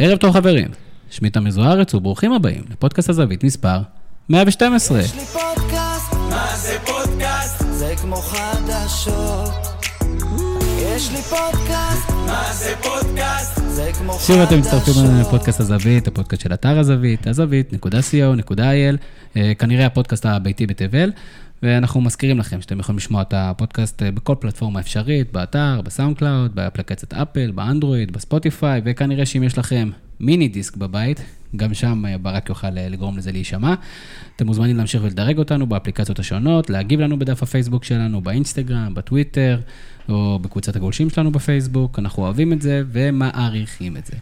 ערב טוב חברים, שמי תמיר זוארץ וברוכים הבאים לפודקאסט הזווית מספר 112. יש לי פודקאסט, מה זה פודקאסט? זה כמו חדשות. יש לי פודקאסט, מה זה פודקאסט? זה כמו חדשות. שוב אתם מצטרפים לפודקאסט הזווית, הפודקאסט של אתר הזווית, הזווית.co.il, אה, כנראה הפודקאסט הביתי בתבל, ואנחנו מזכירים לכם שאתם יכולים לשמוע את הפודקאסט אה, בכל פלטפורמה אפשרית, באתר, בסאונד קלאוד, באפליקציית אפל, באנדרואיד, בספוטיפיי, וכנראה שאם יש לכם מיני דיסק בבית, גם שם אה, ברק יוכל אה, לגרום לזה להישמע. אתם מוזמנים להמשיך ולדרג אותנו באפליקציות השונות, להגיב לנו בדף הפייסבוק שלנו, באינסטגרם, בטוויטר, או בקבוצת הגולשים שלנו בפייסבוק, אנחנו אוהבים את זה ומעריכים את זה.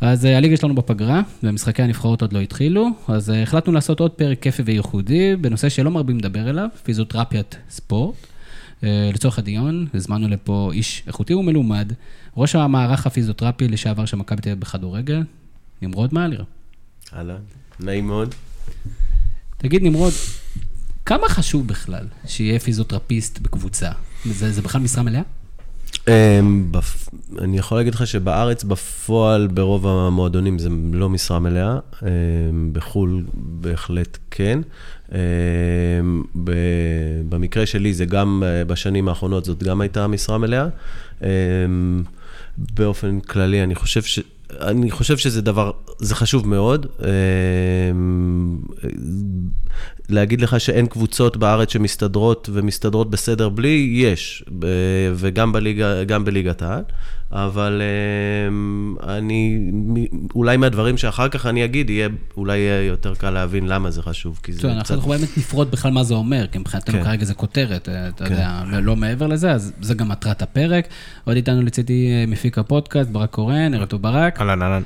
אז אה, הליגה שלנו בפגרה, ומשחקי הנבחרות עוד לא התחילו, אז החלטנו לעשות עוד פרק כיפי וייחודי, בנושא שלא מרבים לדבר אליו, פיזיותרפיית ספורט. לצורך הדיון, הזמנו לפה איש איכותי ומלומד, ראש המערך הפיזיותרפי לשעבר של מכבי תל אביב בכדורגל, נמרוד מאלר. אהלן, נעים מאוד. תגיד, נמרוד, כמה חשוב בכלל שיהיה פיזיותרפיסט בקבוצה? זה, זה בכלל משרה מלאה? אמ, אני יכול להגיד לך שבארץ בפועל ברוב המועדונים זה לא משרה מלאה, אמ, בחו"ל בהחלט כן. אמ, במקרה שלי זה גם אה, בשנים האחרונות זאת גם הייתה משרה מלאה. באופן כללי אני חושב ש... אני חושב שזה דבר, זה חשוב מאוד. אמ, להגיד לך שאין קבוצות בארץ שמסתדרות ומסתדרות בסדר בלי, יש, וגם בליגה, בליגת העל, אבל אמ, אני, אולי מהדברים שאחר כך אני אגיד, יהיה, אולי יהיה יותר קל להבין למה זה חשוב, כי זה אנחנו אנחנו באמת נפרוט בכלל מה זה אומר, כי מבחינתנו כן. כרגע זה כותרת, אה, אתה כן. יודע, ולא מעבר לזה, אז זה גם מטרת הפרק. עוד איתנו לצידי אה, מפיק הפודקאסט, ברק קורן, ערב טוב ברק. אהלן, אהלן.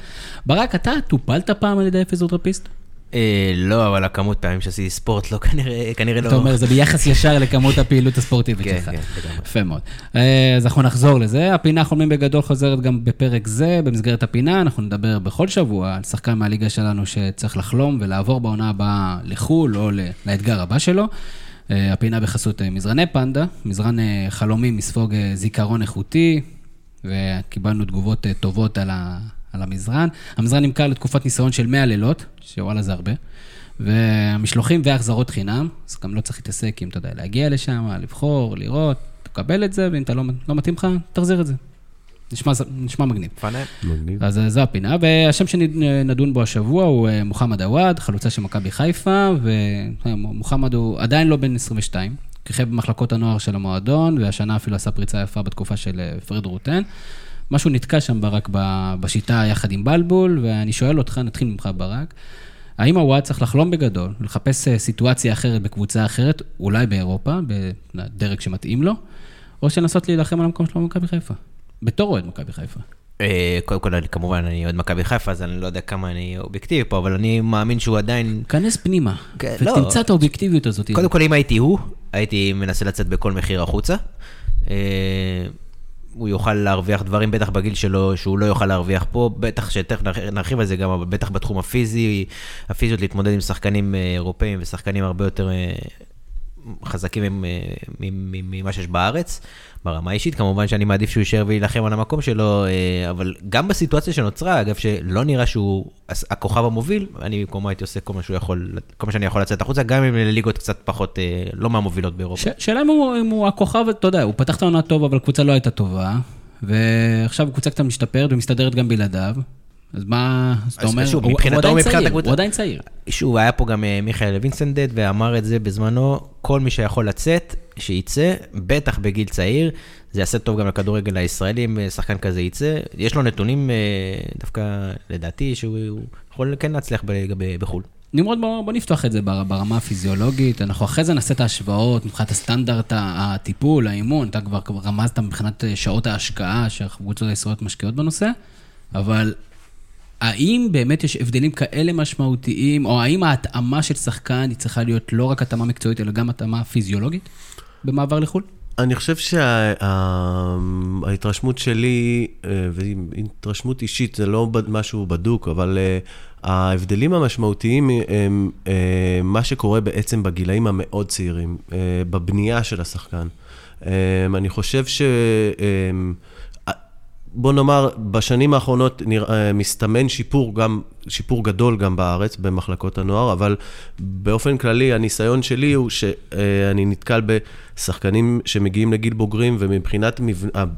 ברק, אתה טופלת פעם על ידי פיזיותרפיסט? אה, לא, אבל הכמות פעמים שעשיתי ספורט, לא כנראה, כנראה לא... אתה אומר, זה ביחס ישר לכמות הפעילות הספורטיבית כן, שלך. כן, לגמרי. יפה מאוד. אה, אז אנחנו נחזור לזה. הפינה חולמים בגדול חוזרת גם בפרק זה. במסגרת הפינה אנחנו נדבר בכל שבוע על שחקן מהליגה שלנו שצריך לחלום ולעבור בעונה הבאה לחו"ל או לאתגר הבא שלו. אה, הפינה בחסות מזרני פנדה, מזרן חלומים מספוג זיכרון איכותי, וקיבלנו תגובות טובות על, ה, על המזרן. המזרן נמכר לתקופת ניסיון של 100 לילות, שוואלה זה הרבה. והמשלוחים והחזרות חינם, אז גם לא צריך להתעסק עם, אתה יודע, להגיע לשם, לבחור, לראות, תקבל את זה, ואם אתה לא, לא מתאים לך, תחזיר את זה. נשמע, נשמע מגניב. פאנל. מגניב. אז אה, זו הפינה, והשם שנדון בו השבוע הוא אה, מוחמד עוואד, חלוצה של מכבי חיפה, ומוחמד הוא עדיין לא בן 22, כיכב במחלקות הנוער של המועדון, והשנה אפילו עשה פריצה יפה בתקופה של אה, פרד רוטן. משהו נתקע שם ברק בשיטה יחד עם בלבול, ואני שואל אותך, נתחיל ממך ברק, האם עוואד צריך לחלום בגדול, ולחפש אה, סיטואציה אחרת בקבוצה אחרת, אולי באירופה, בדרג שמתאים לו, או לנסות להילחם על המקום שלו במכבי חיפה? בתור אוהד מכבי חיפה. אה, קודם כל, אני- כמובן, אני אוהד מכבי חיפה, אז אני לא יודע כמה אני אובייקטיבי פה, אבל אני מאמין שהוא עדיין... כנס פנימה, לא. ותמצא את האובייקטיביות הזאת. קודם כל, אם הייתי הוא, הייתי מנסה לצאת בכל מחיר החוצה. אה, הוא יוכל להרוויח דברים, בטח בגיל שלו, שהוא לא יוכל להרוויח פה, בטח שתכף נרח- נרחיב על זה גם, אבל בטח בתחום הפיזי, הפיזיות להתמודד עם שחקנים אה, אירופאים ושחקנים הרבה יותר אה, חזקים מ- ממה שיש בארץ, ברמה האישית. כמובן שאני מעדיף שהוא יישאר ויילחם על המקום שלו, אה, אבל גם בסיטואציה שנוצרה, אגב, שלא נראה שהוא הכוכב המוביל, אני במקומו הייתי עושה כל מה שהוא יכול, כל מה שאני יכול לצאת החוצה, גם אם לליגות קצת פחות, אה, לא מהמובילות באירופה. ש- שאלה אם הוא, אם הוא הכוכב, אתה יודע, הוא פתח את העונה טוב, אבל הקבוצה לא הייתה טובה, ועכשיו הקבוצה קצת משתפרת ומסתדרת גם בלעדיו. אז מה, אז אתה אומר, שוב, הוא, הוא מבחינתו, עדיין מבחינת צעיר, הקבוצה- הוא עדיין צעיר. שוב, היה פה גם אה, מיכאל וינסנדט ואמר את זה בזמנו, כל מי שיכול לצאת, שיצא, בטח בגיל צעיר, זה יעשה טוב גם לכדורגל הישראלי אם אה, שחקן כזה יצא. יש לו נתונים, אה, דווקא לדעתי, שהוא הוא יכול כן להצליח בחו"ל. נמרוד, בוא, בוא נפתוח את זה בר- ברמה הפיזיולוגית. אנחנו אחרי זה נעשה את ההשוואות מבחינת הסטנדרט הטיפול, האימון. אתה כבר רמזת מבחינת שעות ההשקעה שהקבוצות הישראליות משקיעות בנושא, אבל האם באמת יש הבדלים כאלה משמעותיים, או האם ההתאמה של שחקן היא צריכה להיות לא רק התאמה מקצועית, אלא גם התאמה פיזיולוגית במעבר לחו"ל? אני חושב שההתרשמות שלי, אה, והיא התרשמות אישית, זה לא משהו בדוק, אבל אה, ההבדלים המשמעותיים הם אה, מה שקורה בעצם בגילאים המאוד צעירים, בבנייה של השחקן. אני חושב ש... אה, בוא נאמר, בשנים האחרונות נראה, מסתמן שיפור, גם, שיפור גדול גם בארץ, במחלקות הנוער, אבל באופן כללי, הניסיון שלי הוא שאני נתקל בשחקנים שמגיעים לגיל בוגרים, ומבחינת.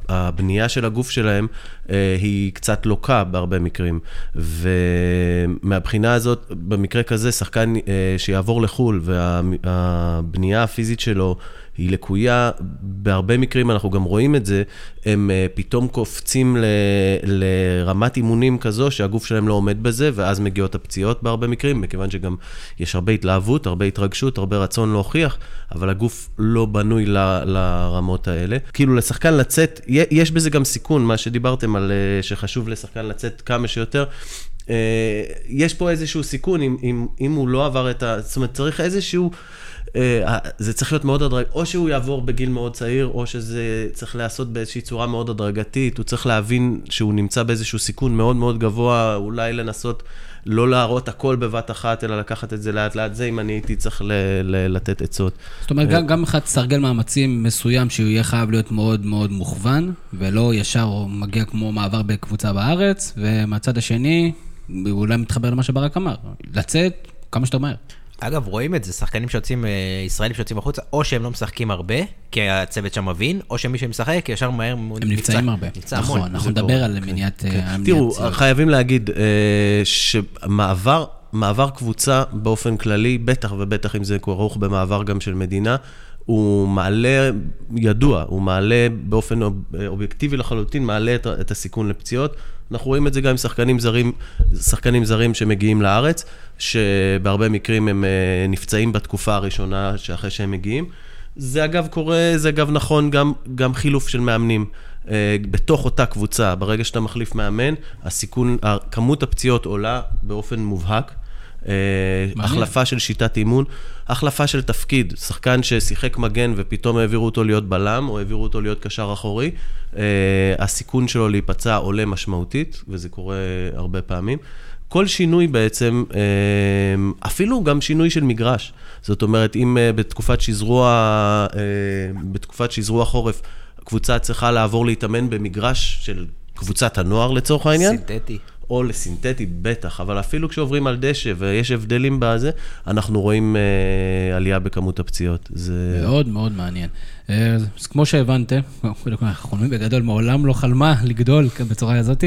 הבנייה של הגוף שלהם, היא קצת לוקה בהרבה מקרים. ומהבחינה הזאת, במקרה כזה, שחקן שיעבור לחו"ל, והבנייה הפיזית שלו, היא לקויה, בהרבה מקרים אנחנו גם רואים את זה, הם אה, פתאום קופצים ל, לרמת אימונים כזו שהגוף שלהם לא עומד בזה, ואז מגיעות הפציעות בהרבה מקרים, מכיוון שגם יש הרבה התלהבות, הרבה התרגשות, הרבה רצון להוכיח, אבל הגוף לא בנוי ל, לרמות האלה. כאילו לשחקן לצאת, יש בזה גם סיכון, מה שדיברתם על אה, שחשוב לשחקן לצאת כמה שיותר. אה, יש פה איזשהו סיכון, אם, אם, אם הוא לא עבר את ה... זאת אומרת, צריך איזשהו... אה, זה צריך להיות מאוד הדרג... או שהוא יעבור בגיל מאוד צעיר, או שזה צריך להיעשות באיזושהי צורה מאוד הדרגתית, הוא צריך להבין שהוא נמצא באיזשהו סיכון מאוד מאוד גבוה, אולי לנסות לא להראות הכל בבת אחת, אלא לקחת את זה לאט לאט, זה אם אני הייתי צריך ל- ל- לתת עצות. זאת אומרת, גם, גם אחד סרגל מאמצים מסוים שהוא יהיה חייב להיות מאוד מאוד מוכוון, ולא ישר הוא מגיע כמו מעבר בקבוצה בארץ, ומהצד השני, הוא אולי מתחבר למה שברק אמר, לצאת כמה שיותר מהר. אגב, רואים את זה, שחקנים שיוצאים, אה, ישראלים שיוצאים החוצה, או שהם לא משחקים הרבה, כי הצוות שם מבין, או שמי שמשחק, ישר מהר הם נפצעים הרבה. נפצע נכון, המון. אנחנו נדבר על מניעת... כן. אה, תראו, פציעות. חייבים להגיד אה, שמעבר... מעבר קבוצה באופן כללי, בטח ובטח אם זה כרוך במעבר גם של מדינה, הוא מעלה, ידוע, הוא מעלה באופן אובייקטיבי לחלוטין, מעלה את, את הסיכון לפציעות. אנחנו רואים את זה גם עם שחקנים זרים, שחקנים זרים שמגיעים לארץ, שבהרבה מקרים הם אה, נפצעים בתקופה הראשונה שאחרי שהם מגיעים. זה אגב קורה, זה אגב נכון גם, גם חילוף של מאמנים. אה, בתוך אותה קבוצה, ברגע שאתה מחליף מאמן, הסיכון, כמות הפציעות עולה באופן מובהק. אה, החלפה של שיטת אימון, החלפה של תפקיד, שחקן ששיחק מגן ופתאום העבירו אותו להיות בלם, או העבירו אותו להיות קשר אחורי, אה, הסיכון שלו להיפצע עולה משמעותית, וזה קורה הרבה פעמים. כל שינוי בעצם, אה, אפילו גם שינוי של מגרש. זאת אומרת, אם בתקופת שזרוע, בתקופת שזרוע חורף, קבוצה צריכה לעבור להתאמן במגרש של קבוצת הנוער לצורך העניין. סינתטי. או לסינתטי, בטח, אבל אפילו כשעוברים על דשא ויש הבדלים בזה, אנחנו רואים אה, עלייה בכמות הפציעות. זה... מאוד מאוד מעניין. אה, אז כמו שהבנתם, חולמים בגדול, מעולם לא חלמה לגדול בצורה הזאת,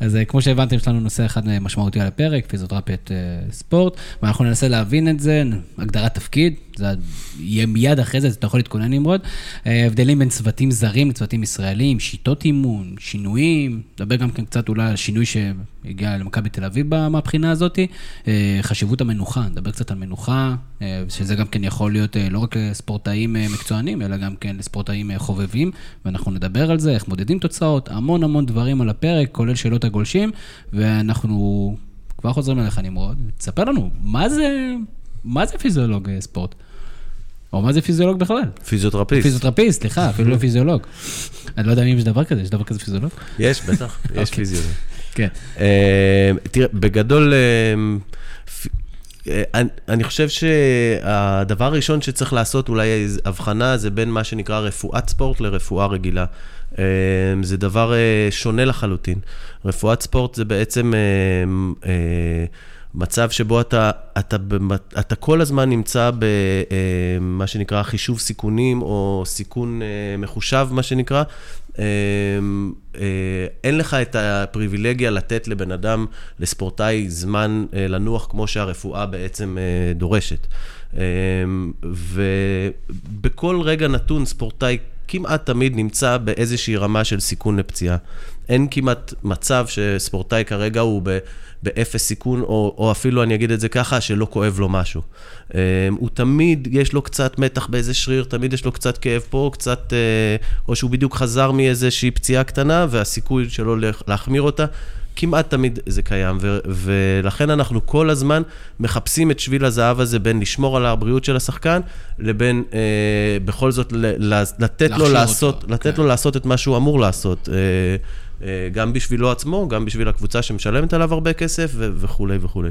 אז אה, כמו שהבנתם, יש לנו נושא אחד משמעותי על הפרק, פיזיותרפיית אה, ספורט, ואנחנו ננסה להבין את זה, הגדרת תפקיד, זה יהיה מיד אחרי זה, אז אתה יכול להתכונן נמרוד. הבדלים בין צוותים זרים לצוותים ישראלים, שיטות אימון, שינויים, נדבר גם כן קצת אולי על שינוי שהגיע למכבי תל אביב מהבחינה הזאת, חשיבות המנוחה, נדבר קצת על מנוחה, שזה גם כן יכול להיות לא רק לספורטאים מקצוענים, אלא גם כן לספורטאים חובבים, ואנחנו נדבר על זה, איך מודדים תוצאות, המון המון דברים על הפרק, כולל שאלות הגולשים, ואנחנו כבר חוזרים אליך, נמרוד. תספר לנו, מה זה, מה זה פיזיולוג ספורט? או מה זה פיזיולוג בכלל? פיזיותרפיסט. פיזיותרפיסט, סליחה, אפילו לא פיזיולוג. אני לא יודע אם יש דבר כזה, יש דבר כזה פיזיולוג? יש, בטח, יש אוקיי. פיזיולוג. כן. תראה, בגדול, אני, אני חושב שהדבר הראשון שצריך לעשות, אולי הבחנה, זה בין מה שנקרא רפואת ספורט לרפואה רגילה. זה דבר שונה לחלוטין. רפואת ספורט זה בעצם מצב שבו אתה, אתה, אתה כל הזמן נמצא במה שנקרא חישוב סיכונים, או סיכון מחושב, מה שנקרא. אין לך את הפריבילגיה לתת לבן אדם, לספורטאי, זמן לנוח כמו שהרפואה בעצם דורשת. ובכל רגע נתון, ספורטאי כמעט תמיד נמצא באיזושהי רמה של סיכון לפציעה. אין כמעט מצב שספורטאי כרגע הוא ב... באפס סיכון, או, או אפילו, אני אגיד את זה ככה, שלא כואב לו משהו. הוא תמיד, יש לו קצת מתח באיזה שריר, תמיד יש לו קצת כאב פה, קצת, או שהוא בדיוק חזר מאיזושהי פציעה קטנה, והסיכוי שלו להחמיר אותה, כמעט תמיד זה קיים, ו- ולכן אנחנו כל הזמן מחפשים את שביל הזהב הזה בין לשמור על הבריאות של השחקן, לבין אה, בכל זאת ל- לתת, לו לעשות, אותו, לתת כן. לו לעשות את מה שהוא אמור לעשות. אה, אה, גם בשבילו עצמו, גם בשביל הקבוצה שמשלמת עליו הרבה כסף ו- וכולי וכולי.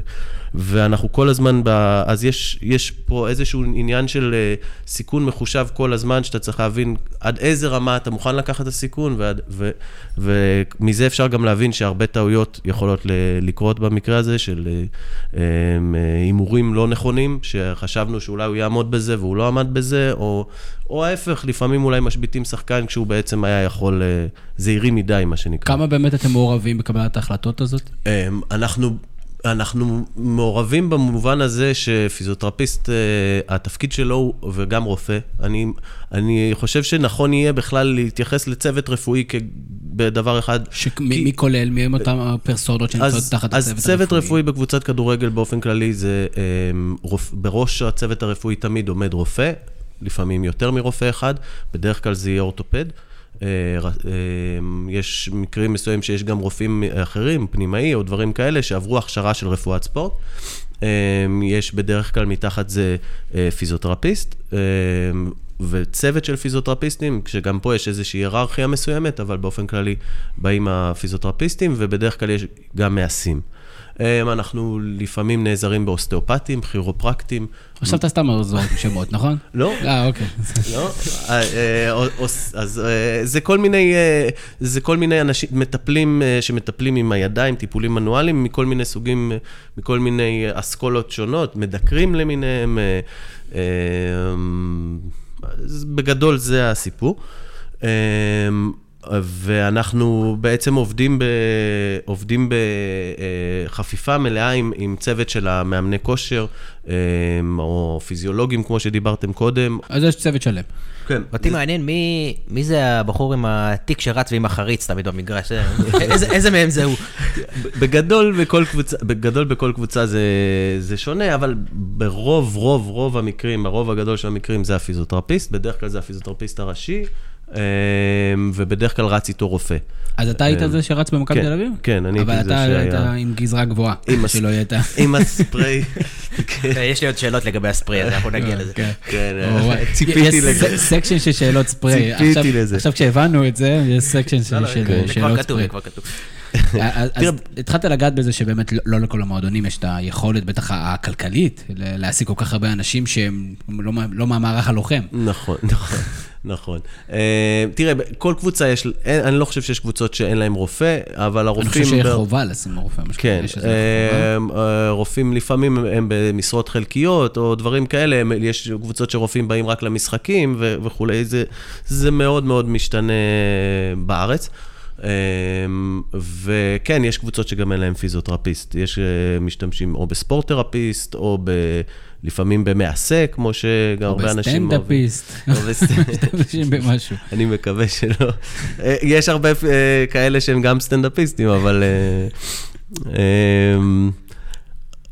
ואנחנו כל הזמן, ב... אז יש, יש פה איזשהו עניין של אה, סיכון מחושב כל הזמן, שאתה צריך להבין עד איזה רמה אתה מוכן לקחת את הסיכון, ועד, ו, ומזה אפשר גם להבין שהרבה טעויות יכולות ל- לקרות במקרה הזה של אה, אה, הימורים לא נכונים, שחשבנו שאולי הוא יעמוד בזה והוא לא עמד בזה, או, או ההפך, לפעמים אולי משביתים שחקן כשהוא בעצם היה יכול, אה, זהירי מדי, מה שנקרא. כמה באמת אתם מעורבים בקבלת ההחלטות הזאת? אה, אנחנו... אנחנו מעורבים במובן הזה שפיזיותרפיסט, אה, התפקיד שלו הוא, וגם רופא, אני, אני חושב שנכון יהיה בכלל להתייחס לצוות רפואי בדבר אחד. שמי כולל? מי הם אותם הפרסונות שנמצאות תחת אז הצוות צוות הרפואי? רפואי בקבוצת כדורגל באופן כללי זה, רופ, בראש הצוות הרפואי תמיד עומד רופא, לפעמים יותר מרופא אחד, בדרך כלל זה יהיה אורתופד. אה, אה, יש מקרים מסוימים שיש גם רופאים אחרים, פנימאי או דברים כאלה, שעברו הכשרה של רפואת ספורט. אה, יש בדרך כלל מתחת זה פיזיותרפיסט. וצוות של פיזיותרפיסטים, כשגם פה יש איזושהי היררכיה מסוימת, אבל באופן כללי באים הפיזיותרפיסטים, ובדרך כלל יש גם מעשים. אה, אנחנו לפעמים נעזרים באוסטאופטים, כירופרקטים. עכשיו אתה סתם זורק שמות, נכון? לא, אה, אוקיי. לא, אה, אה, אז אה, זה כל מיני, זה כל מיני אנשים, מטפלים שמטפלים עם הידיים, טיפולים מנואליים מכל מיני סוגים, מכל מיני אסכולות שונות, מדקרים למיניהם. בגדול זה הסיפור. אה, ואנחנו בעצם עובדים, ב, עובדים בחפיפה מלאה עם, עם צוות של המאמני כושר, אה, או פיזיולוגים, כמו שדיברתם קודם. אז יש צוות שלם. כן. אותי מעניין מי, מי זה הבחור עם התיק שרץ ועם החריץ תמיד במגרש, זה- איזה, איזה מהם זה הוא? בגדול בכל קבוצה, בגדול בכל קבוצה זה, זה שונה, אבל ברוב, רוב, רוב המקרים, הרוב הגדול של המקרים זה הפיזיותרפיסט, בדרך כלל זה הפיזיותרפיסט הראשי, אה, ובדרך כלל רץ איתו רופא. אז אתה היית זה שרץ במכבי כן, תל אביב? כן, אני הייתי זה אבל אתה היית שהיה- עם גזרה גבוהה, שלא היית. עם הספריי, כן, יש לי עוד שאלות לגבי הספריי הזה, אנחנו נגיע לזה. כן. כן, אה, יש ציפיתי לזה. ס- section של שאלות ספריי. ציפיתי לזה. עכשיו כשהבנו את זה, יש section לא, של לא, של זה כבר שאלות כתוב, ספריי. זה כבר כתוב. אז התחלת לגעת בזה שבאמת לא- לא לכל המועדונים יש את היכולת, בטח הכלכלית, להעסיק כל כך הרבה אנשים שהם לא לא מהמערך הלוחם. נכון, נכון, נכון. אה, תראה, כל קבוצה יש, אני לא חושב שיש קבוצות שאין להן רופא, אבל אני הרופאים... חושב שיש חובה לשים רופא. כן. אה, אה, רופאים לפעמים הם- במשרות חלקיות או דברים כאלה, יש קבוצות שרופאים באים רק למשחקים וכולי, זה מאוד מאוד משתנה בארץ. אה, וכן, יש קבוצות שגם אין להם פיזיותרפיסט, יש אה, משתמשים או ב sport therapist, או ב... לפעמים במעסה, כמו שגם או הרבה אנשים אוהבים. בסטנדאפיסט. או בסטנד- משתמשים במשהו. אני מקווה שלא. אה, יש הרבה אה, כאלה שהם גם סטנדאפיסטים, אבל... אה,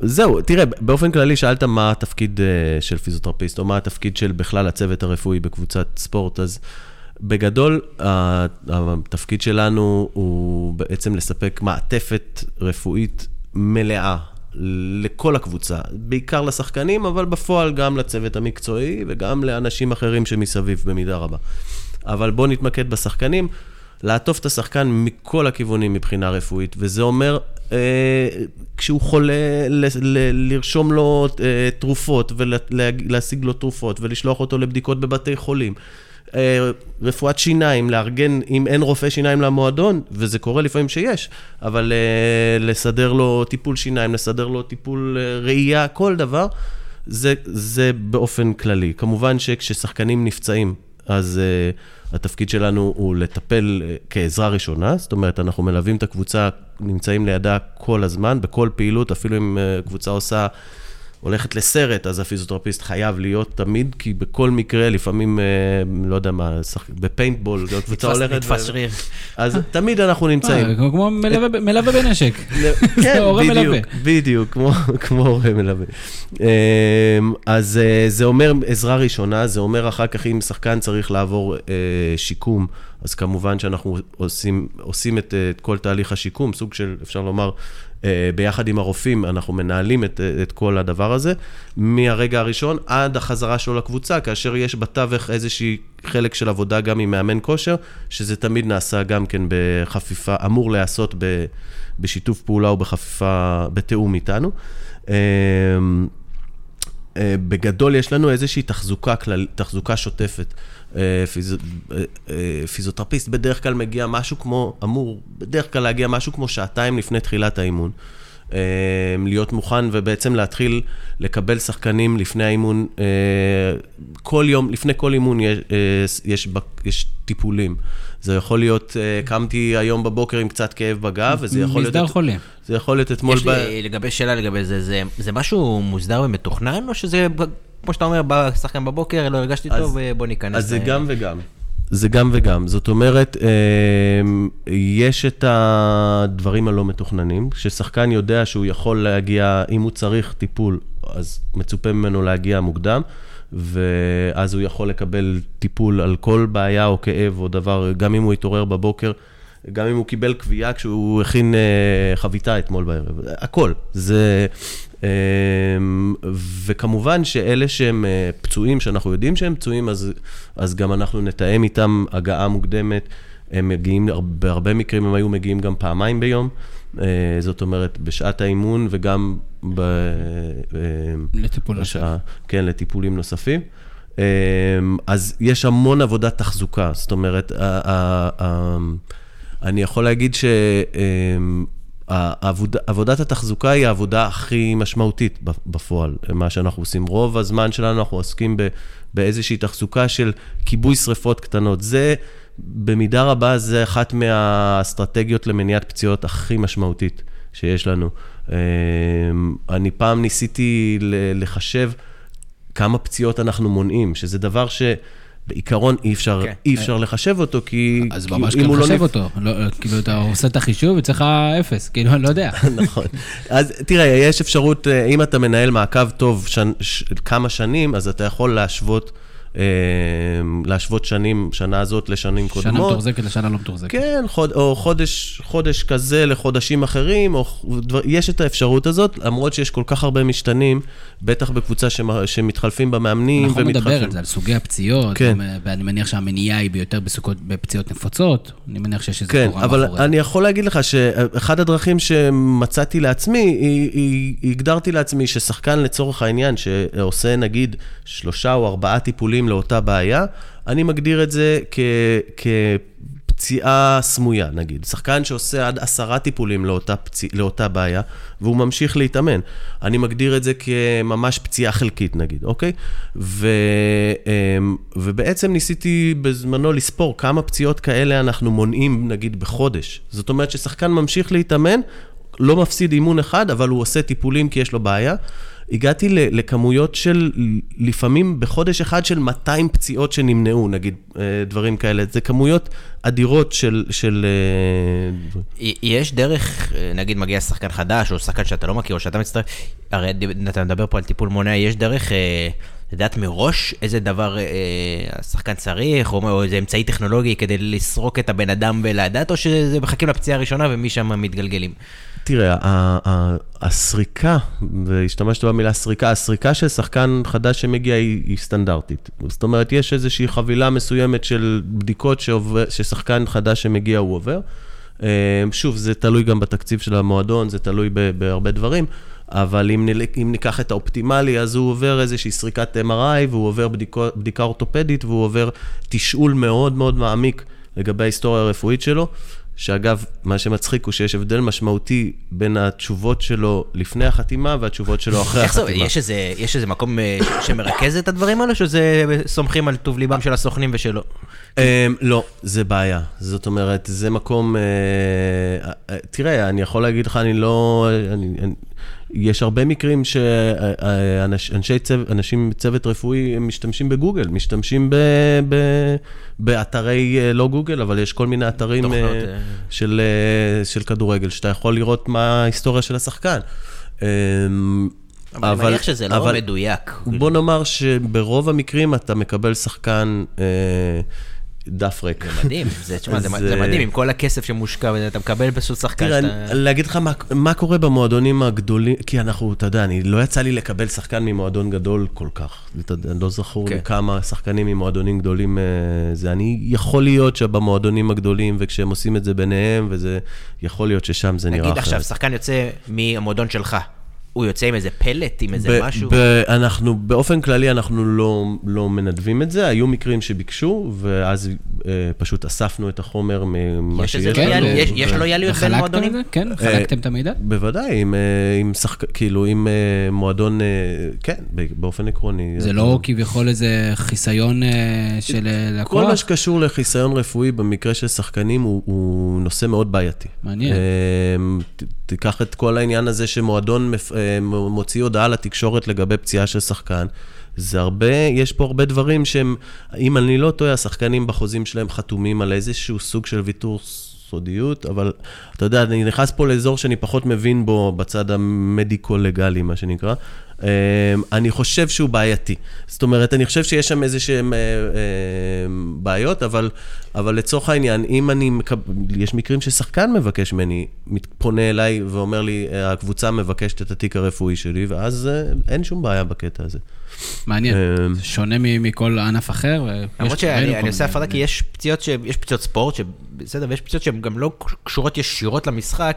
זהו, תראה, באופן כללי שאלת מה התפקיד של פיזיותרפיסט, או מה התפקיד של בכלל הצוות הרפואי בקבוצת ספורט, אז בגדול, התפקיד שלנו הוא בעצם לספק מעטפת רפואית מלאה לכל הקבוצה, בעיקר לשחקנים, אבל בפועל גם לצוות המקצועי וגם לאנשים אחרים שמסביב במידה רבה. אבל בואו נתמקד בשחקנים. לעטוף את השחקן מכל הכיוונים מבחינה רפואית, וזה אומר, אה, כשהוא חולה, ל- ל- לרשום לו אה, תרופות, ולהשיג לו תרופות, ולשלוח אותו לבדיקות בבתי חולים. אה, רפואת שיניים, לארגן, אם אין רופא שיניים למועדון, וזה קורה לפעמים שיש, אבל אה, לסדר לו טיפול שיניים, לסדר לו טיפול אה, ראייה, כל דבר, זה, זה באופן כללי. כמובן שכששחקנים נפצעים, אז uh, התפקיד שלנו הוא לטפל כעזרה ראשונה, זאת אומרת, אנחנו מלווים את הקבוצה, נמצאים לידה כל הזמן, בכל פעילות, אפילו אם קבוצה עושה, הולכת לסרט, אז הפיזיותרפיסט חייב להיות תמיד, כי בכל מקרה, לפעמים, uh, לא יודע מה, שח... בפיינטבול, קבוצה הולכת... נתפס שריר. אז תמיד אנחנו נמצאים. אה, כמו מלווה בנשק. כן, בדיוק. בדיוק, כמו, כמו הורה מלווה. אמ, אז אה, זה אומר עזרה ראשונה, זה אומר אחר כך אם שחקן צריך לעבור אה, שיקום, אז כמובן שאנחנו עושים, עושים את, אה, את כל תהליך השיקום, סוג של, אפשר לומר, אה, ביחד עם הרופאים, אנחנו מנהלים את, את כל הדבר הזה, מהרגע הראשון עד החזרה שלו לקבוצה, כאשר יש בתווך איזושהי חלק של עבודה גם עם מאמן כושר, שזה תמיד נעשה גם כן בחפיפה, אמור להיעשות ב, בשיתוף פעולה או בחפיפה, בתיאום איתנו. אה, אה, בגדול יש לנו איזושהי תחזוקה, כלל, תחזוקה שוטפת. אה, פיז... אה, פיזיותרפיסט בדרך כלל מגיע משהו כמו, אמור בדרך כלל להגיע משהו כמו שעתיים לפני תחילת האימון. להיות מוכן ובעצם להתחיל לקבל שחקנים לפני האימון. כל יום, לפני כל אימון יש, יש, יש טיפולים. זה יכול להיות, קמתי היום בבוקר עם קצת כאב בגב, וזה יכול להיות... מסדר חולים. זה יכול להיות אתמול... יש לי לגבי שאלה לגבי זה, זה, זה משהו מוסדר ומתוכנן, או שזה, כמו שאתה אומר, בא שחקן בבוקר, לא הרגשתי אז, טוב, בוא ניכנס. אז זה גם וגם. זה גם וגם. זאת אומרת, אמ, יש את הדברים הלא מתוכננים, כששחקן יודע שהוא יכול להגיע, אם הוא צריך טיפול, אז מצופה ממנו להגיע מוקדם, ואז הוא יכול לקבל טיפול על כל בעיה או כאב או דבר, גם אם הוא יתעורר בבוקר. גם אם הוא קיבל קביעה כשהוא הכין אה, חביתה אתמול בערב, הכל. זה... אה, וכמובן שאלה שהם אה, פצועים, שאנחנו יודעים שהם פצועים, אז, אז גם אנחנו נתאם איתם הגעה מוקדמת. הם מגיעים, בהרבה מקרים הם היו מגיעים גם פעמיים ביום. זאת אומרת, בשעת האימון וגם ב... לטיפול נוסף. כן, לטיפולים נוספים. אז יש המון עבודת תחזוקה. זאת אומרת, אני יכול להגיד שעבודת התחזוקה היא העבודה הכי משמעותית בפועל, מה שאנחנו עושים. רוב הזמן שלנו אנחנו עוסקים באיזושהי תחזוקה של כיבוי שריפות קטנות. זה, במידה רבה, זה אחת מהאסטרטגיות למניעת פציעות הכי משמעותית שיש לנו. אמ, אני פעם ניסיתי לחשב כמה פציעות אנחנו מונעים, שזה דבר ש... בעיקרון אי אפשר, okay. כן. אי אפשר לחשב אותו, כי... אז כי ממש כן לא לחשב לא אותו. לא, כאילו, אתה עושה את החישוב וצריך אפס, כאילו, אני לא יודע. נכון. אז תראה, יש אפשרות, אה, אם אתה מנהל מעקב טוב שנ, ש, כמה שנים, אז אתה יכול להשוות להשוות שנים, שנה הזאת לשנים קודמות. שנה מתוחזקת לשנה לא מתוחזקת. כן, חוד, או חודש, חודש כזה לחודשים אחרים, או דבר, יש את האפשרות הזאת, למרות שיש כל כך הרבה משתנים, בטח בקבוצה שמ, שמתחלפים במאמנים. אנחנו נדבר על זה, על סוגי הפציעות, כן. ואני מניח שהמניעה היא ביותר בסוכות, בפציעות נפוצות, אני מניח שיש איזה כן, קורה מאחורי. כן, אבל אני יכול להגיד לך שאחד הדרכים שמצאתי לעצמי, היא, היא, היא הגדרתי לעצמי ששחקן לצורך העניין, שעושה נגיד שלושה או ארבעה טיפולים, טיפולים לאותה בעיה, אני מגדיר את זה כ... כפציעה סמויה, נגיד. שחקן שעושה עד עשרה טיפולים לאותה, פצ... לאותה בעיה, והוא ממשיך להתאמן. אני מגדיר את זה כממש פציעה חלקית, נגיד, אוקיי? ו... אמ, ובעצם ניסיתי בזמנו לספור כמה פציעות כאלה אנחנו מונעים, נגיד, בחודש. זאת אומרת ששחקן ממשיך להתאמן, לא מפסיד אימון אחד, אבל הוא עושה טיפולים כי יש לו בעיה. הגעתי לכמויות של, לפעמים בחודש אחד של 200 פציעות שנמנעו, נגיד, אה, דברים כאלה. זה כמויות אדירות של... של אה, יש דרך, אה, נגיד מגיע שחקן חדש, או שחקן שאתה לא מכיר, או שאתה מצטרף, הרי אתה מדבר פה על טיפול מונע, יש דרך... לדעת מראש איזה דבר השחקן צריך, או, או איזה אמצעי טכנולוגי כדי לסרוק את הבן אדם ולדעת, או שזה מחכים לפציעה הראשונה ומשם מתגלגלים? תראה, הסריקה, והשתמשת במילה סריקה, הסריקה של שחקן חדש שמגיע היא, היא סטנדרטית. זאת אומרת, יש איזושהי חבילה מסוימת של בדיקות שעובר, ששחקן חדש שמגיע הוא עובר. אה, שוב, זה תלוי גם בתקציב של המועדון, זה תלוי בהרבה דברים. אבל אם, אם ניקח את האופטימלי, אז הוא עובר איזושהי סריקת MRI, והוא עובר בדיקו, בדיקה אורתופדית, והוא עובר תשאול מאוד מאוד מעמיק לגבי ההיסטוריה הרפואית שלו. שאגב, מה שמצחיק הוא שיש הבדל משמעותי בין התשובות שלו לפני החתימה והתשובות שלו אחרי החתימה. יש איזה, יש איזה מקום אה, שמרכז את הדברים האלו, שזה סומכים על טוב ליבם של הסוכנים ושלו? אמ, לא, זה בעיה. זאת אומרת, זה מקום... אה, אה, תראה, אני יכול להגיד לך, אני לא... יש הרבה מקרים שאנשי צוות, אנשים מצוות רפואי משתמשים בגוגל, משתמשים ב, ב, באתרי, אה, לא גוגל, אבל יש כל מיני אתרים אה, אה. של, של כדורגל, שאתה יכול לראות מה ההיסטוריה של השחקן. אמ, אבל אני מניח שזה לא אבל מדויק. בוא נאמר שברוב המקרים אתה מקבל שחקן... אה, דף ריק. זה מדהים, זה, תשמע, זה, זה אה, מדהים, עם כל הכסף שמושקע, ואתה מקבל פשוט שחקן תראה, שאתה... אני- להגיד לך מה, מה קורה במועדונים הגדולים, כי אנחנו, אתה יודע, אני לא יצא לי לקבל שחקן ממועדון גדול כל כך. אתה לא זכור כן. לי כמה שחקנים ממועדונים גדולים אה, זה. אני, יכול להיות שבמועדונים הגדולים, וכשהם עושים את זה ביניהם, וזה, יכול להיות ששם זה נראה נגיד אחרת. עכשיו, שחקן יוצא מהמועדון שלך, הוא יוצא עם איזה פלט, עם איזה ב- משהו? ב- אנחנו, באופן כללי, אנחנו לא, לא מנדבים את זה. היו מקרים שביקשו, ואז אה, פשוט אספנו את החומר ממה יש שיש כן, לנו. לויאל- יש- יש ו- לויאליות בין מועדונים? את זה? כן, אה, חלקתם את המידע? בוודאי, עם, אה, עם שחק... כאילו, עם אה, מועדון, אה, כן, באופן עקרוני. זה אה, לא כביכול איזה חיסיון אה, של אה, כל מה לקוח? שקשור לחיסיון רפואי במקרה של שחקנים הוא, הוא נושא מאוד בעייתי. מעניין. אה, ת- תיקח את כל העניין הזה שמועדון מפ- אה, מוציא הודעה לתקשורת לגבי פציעה של שחקן. זה הרבה, יש פה הרבה דברים שהם, אם אני לא טועה, השחקנים בחוזים שלהם חתומים על איזשהו סוג של ויתור סודיות, אבל אתה יודע, אני נכנס פה לאזור שאני פחות מבין בו בצד המדיקו-לגלי, מה שנקרא. אה, אני חושב שהוא בעייתי. זאת אומרת, אני חושב שיש שם איזה שהם אה, אה, בעיות, אבל, אבל לצורך העניין, אם אני מקבל, יש מקרים ששחקן מבקש ממני, פונה אליי ואומר לי, אה, הקבוצה מבקשת את התיק הרפואי שלי, ואז אה, אין שום בעיה בקטע הזה. מעניין. זה שונה מכל ענף אחר. למרות שאני עושה הפרדה, כי יש פציעות, ש- יש פציעות ספורט, שבסדר, ויש פציעות שהן גם לא קשורות ישירות למשחק.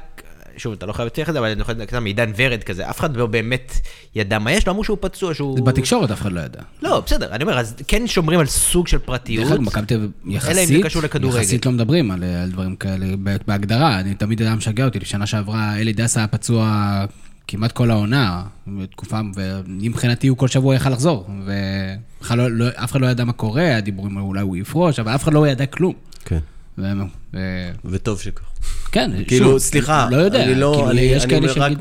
שוב, אתה לא חייב להצליח את זה, אבל אני יכול לקחת מעידן ורד כזה, אף אחד לא באמת ידע מה יש לו, אמרו שהוא פצוע, שהוא... זה בתקשורת אף אחד לא ידע. לא, בסדר, אני אומר, אז כן שומרים על סוג של פרטיות. דרך אגב, מכבי תל אביב אלא אם זה יחסית, קשור לכדורגל. יחסית לא מדברים על, על דברים כאלה בהגדרה. אני תמיד היה משגע אותי, שנה שעברה אלי דסה היה פצוע כמעט כל העונה, תקופה, ומבחינתי הוא כל שבוע יכל לחזור. ובכלל לא, לא, אחד לא ידע מה קורה, היה דיבורים אולי הוא יפרוש, אבל אף אחד לא ידע כלום. כן. וטוב שכך. כן, כאילו, סליחה, לא יודע, אני לא, כאילו, אני, יש אומר רק